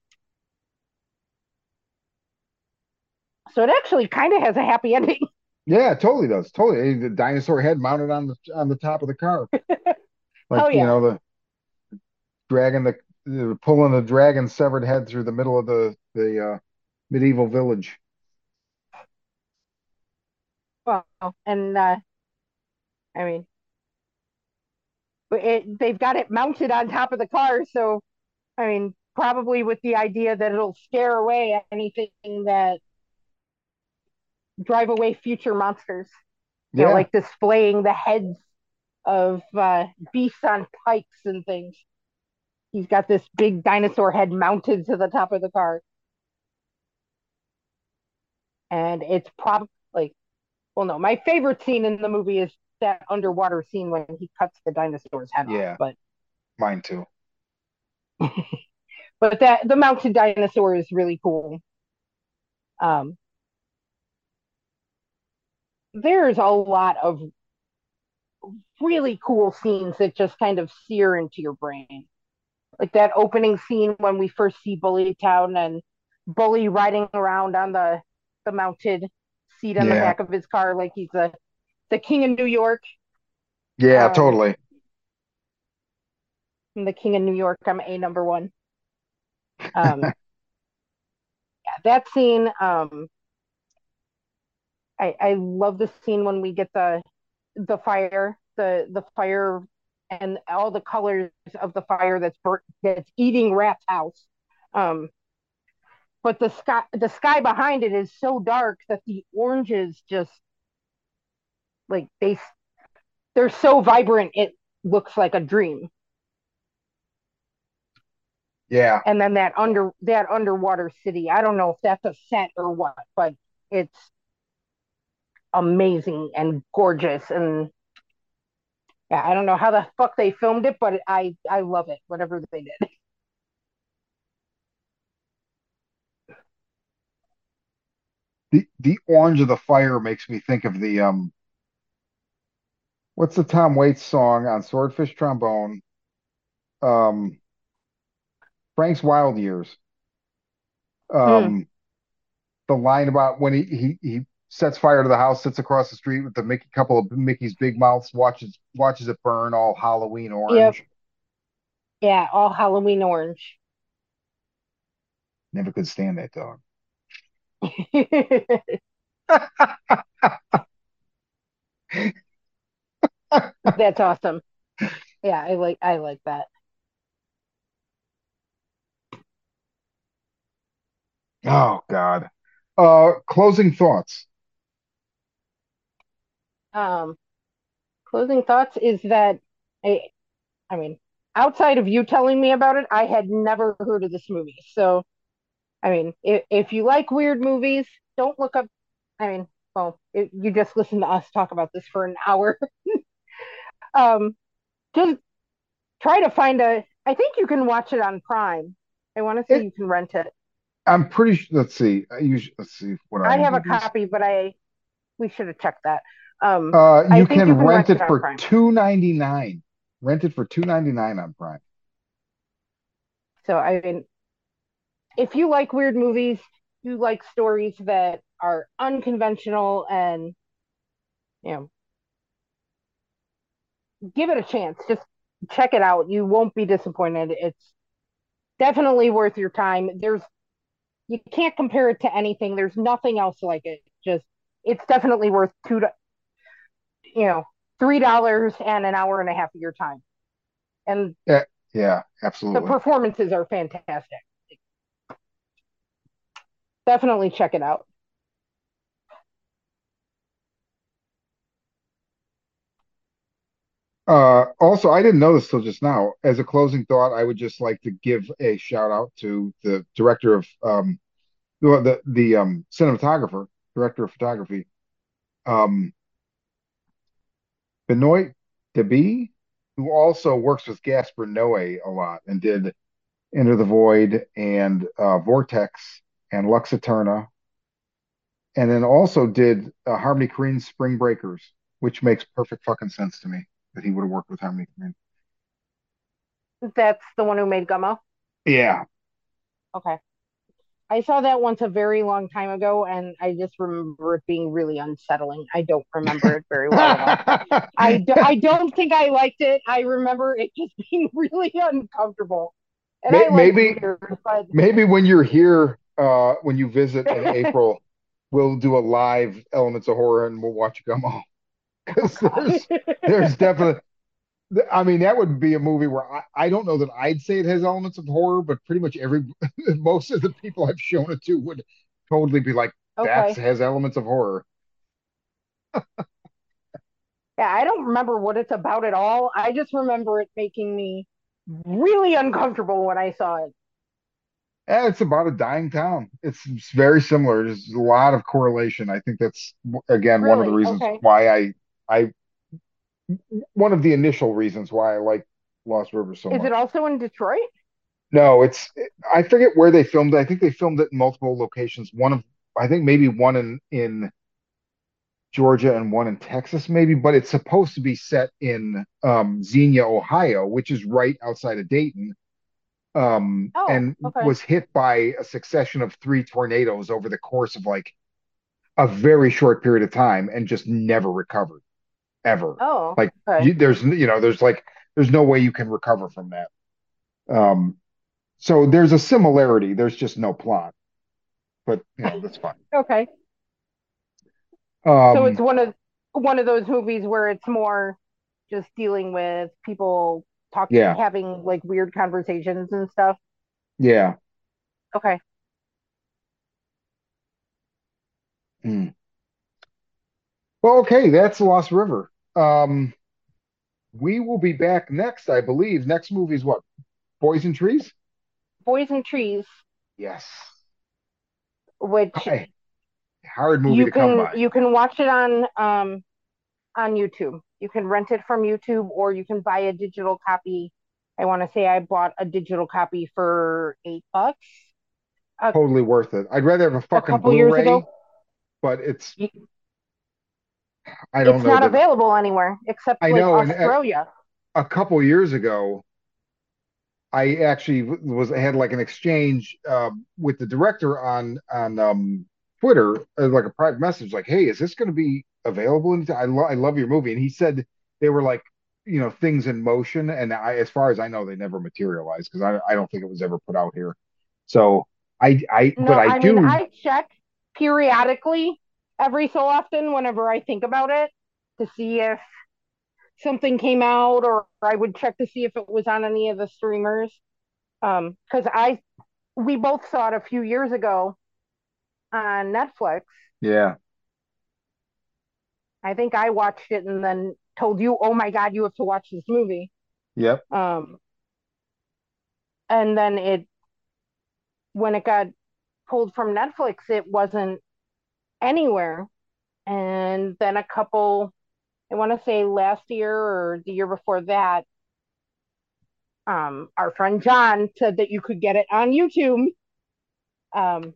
So it actually kind of has a happy ending. Yeah, it totally does. Totally. The dinosaur head mounted on the on the top of the car. Like, Oh, you know, the dragging the, the pulling the dragon severed head through the middle of the the uh, medieval village. Well, and uh, I mean, it, they've got it mounted on top of the car, so I mean, probably with the idea that it'll scare away anything that drive away future monsters. You know, Yeah. like displaying the heads of uh, beasts on pikes and things. He's got this big dinosaur head mounted to the top of the car. And it's probably well, no, my favorite scene in the movie is that underwater scene when he cuts the dinosaur's head Yeah. off. But Mine too. but that the mounted dinosaur is really cool. Um, there's a lot of really cool scenes that just kind of sear into your brain. Like that opening scene when we first see Bully Town and Bully riding around on the the mounted seat on the back of his car like he's a the king of New York. Yeah, Um, totally. I'm the king of New York. I'm a number one. Um, yeah, that scene. Um, I I love the scene when we get the the fire, the the fire, and all the colors of the fire that's burnt, that's eating Rat's house. Um, but the sky the sky behind it is so dark that the oranges just like they they're so vibrant it looks like a dream. Yeah. and then that under that underwater city i don't know if that's a set or what but it's amazing and gorgeous and yeah i don't know how the fuck they filmed it but i i love it whatever they did The the orange of the fire makes me think of the um what's the Tom Waits song on Swordfish Trombone? Um Frank's Wild Years. Um the line about when he he he sets fire to the house, sits across the street with the Mickey couple of Mickey's big mouths, watches watches it burn all Halloween orange. yeah all halloween orange Never could stand that dog. that's awesome yeah i like i like that Oh God. Uh closing thoughts. um closing thoughts is that I, I mean outside of you telling me about it i had never heard of this movie so i mean if, if you like weird movies don't look up i mean well it, you just listen to us talk about this for an hour um just try to find a i think you can watch it on prime i want to say It- you can rent it I'm pretty sure let's see. I usually let's see what i I have a copy but i we should have checked that um Uh, you can you can rent rent it it for two ninety nine. Rent it for two ninety nine on Prime. So I mean, if you like weird movies, you like stories that are unconventional and you know, give it a chance. Just check it out. You won't be disappointed. It's definitely worth your time. There's you can't compare it to anything. There's nothing else like it. Just it's definitely worth two, to you know, three dollars and an hour and a half of your time. And Yeah, yeah, the performances are fantastic. Definitely check it out. Uh, also, I didn't know this till just now. As a closing thought, I would just like to give a shout out to the director of um, the the, um, cinematographer, director of photography, um, Benoit Debie, who also works with Gaspar Noé a lot and did Enter the Void and uh, Vortex and Lux Eterna, and then also did uh, Harmony Korine's Spring Breakers, which makes perfect fucking sense to me that he would have worked with Harmony Korine. That's the one who made Gummo. Yeah, Okay. I saw that once a very long time ago, and I just remember it being really unsettling. I don't remember it very well. I, do, I don't think I liked it. I remember it just being really uncomfortable. And May- I like maybe- weird, but Maybe when you're here, uh, when you visit in April, we'll do a live Elements of Horror and we'll watch Gummo. Because there's there's definitely I mean that would be a movie where I, I don't know that I'd say it has elements of horror, but pretty much every most of the people I've shown it to would totally be like, that okay. has elements of horror. Yeah, I don't remember what it's about at all. I just remember it making me really uncomfortable when I saw it. And it's about a dying town. It's, it's very similar. There's a lot of correlation. I think that's again one of the reasons Okay. why I I one of the initial reasons why I like Lost River so Is much. it also in Detroit? No, it's I forget where they filmed it. I think they filmed it in multiple locations. One of I think maybe one in in Georgia and one in Texas, maybe, but it's supposed to be set in um Xenia, Ohio, which is right outside of Dayton. Um, Oh, and okay. was hit by a succession of three tornadoes over the course of like a very short period of time and just never recovered ever. Oh, Like okay. you, there's you know there's like there's no way you can recover from that. Um, so there's a similarity. There's just no plot, but you know that's fine. Okay. So it's Um, one of one of those movies where it's more just dealing with people talking, yeah, having like weird conversations and stuff. yeah. Okay. Hmm. Well, okay, that's Lost River. Um, we will be back next, I believe. Next movie is what? Boys and Trees? Boys and Trees, Yes. which Hey, hard movie you to come by. you can watch it on um on YouTube. You can rent it from YouTube or you can buy a digital copy. I want to say I bought a digital copy for eight bucks a, Totally worth it. I'd rather have a a fucking years Blu-ray, ago. but it's You, I don't it's know not that available anywhere except I like know, and uh, Australia. a couple years ago, I actually was had like an exchange um, with the director on on um, Twitter, uh, like a private message, like, "Hey, is this going to be available?" And I lo I love your movie, and he said they were like, you know, things in motion, and I, as far as I know, they never materialized because I I don't think it was ever put out here. So I I but No, I I mean do I check periodically every so often whenever I think about it to see if something came out or I would check to see if it was on any of the streamers. Um, because I we both saw it a few years ago on Netflix. yeah I think I watched it and then told you, "Oh my God, you have to watch this movie." yep Um, and then it when it got pulled from Netflix, it wasn't anywhere. And then a couple, I want to say last year or the year before that, um, our friend John said that you could get it on YouTube. Um,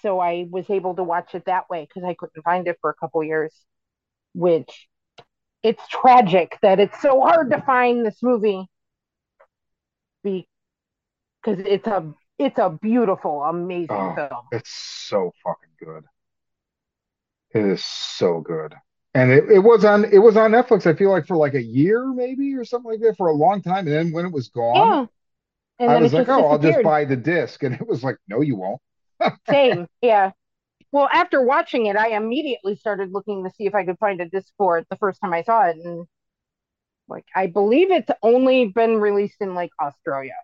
so I was able to watch it that way because I couldn't find it for a couple years, which it's tragic that it's so hard to find this movie because it's a it's a beautiful, amazing oh film. it's so fucking good. It is so good. And it, it was on it was on Netflix I feel like for like a year maybe or something like that for a long time and then when it was gone Yeah, and I was like oh I'll just buy the disc and it was like no you won't Same, yeah. Well, after watching it, I immediately started looking to see if I could find a disc for it the first time I saw it, and like I believe it's only been released in like Australia.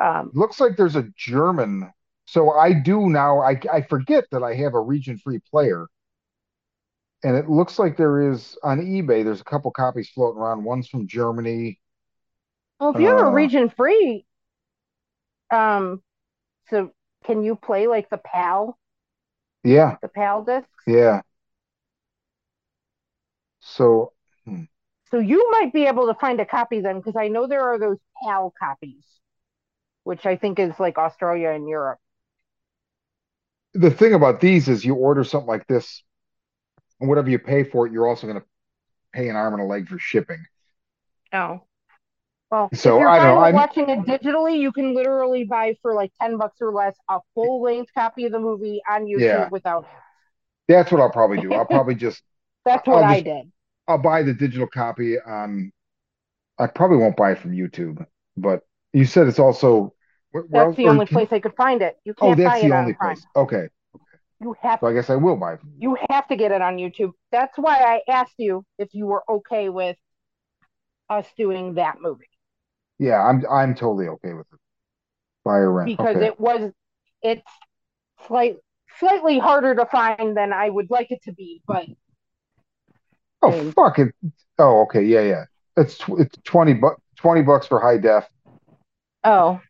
Um, Looks like there's a German. So I do now. I I forget that I have a region free player, and it looks like there is on eBay. There's a couple copies floating around. One's from Germany. well, if you have a Uh, region free, um, so can you play like the PAL, Yeah, the PAL discs? yeah. So hmm. So you might be able to find a copy then, because I know there are those PAL copies, which I think is like Australia and Europe. the thing about these is you order something like this, and whatever you pay for it, you're also going to pay an arm and a leg for shipping. Oh. Well, if you're I know, I'm... watching it digitally, you can literally buy for like 10 bucks or less a full length copy of the movie on YouTube yeah. without. That's what I'll probably do. I'll probably just That's what I did. I'll buy the digital copy on. I probably won't buy it from YouTube, but you said it's also where, where That's else- the only can- place I could find it. You Oh, can't buy that's it the on only Prime. place. Okay, You have so I guess I will buy it you have to get it on YouTube. That's why I asked you if you were okay with us doing that movie Yeah, I'm I'm totally okay with it. Buy or rent. because Okay. it was it's slight slightly harder to find than I would like it to be, but Oh fuck it. Oh, okay. Yeah, yeah. It's tw it's 20 bu 20 bucks for high def. oh,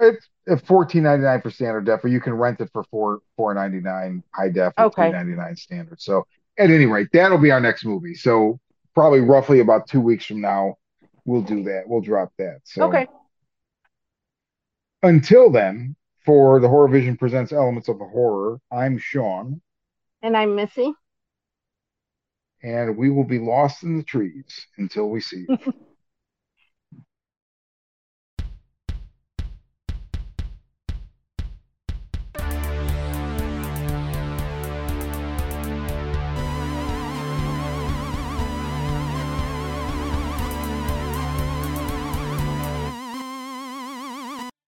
It's at 14.99 for standard def, or you can rent it for four 4.99 high def Okay. 3.99 standard. So at any rate, that'll be our next movie. So probably roughly about two weeks from now, we'll do that. We'll drop that. So okay. until then, for the Horror Vision presents Elements of the Horror, I'm Shawn, And I'm Missi. and we will be lost in the trees until we see you.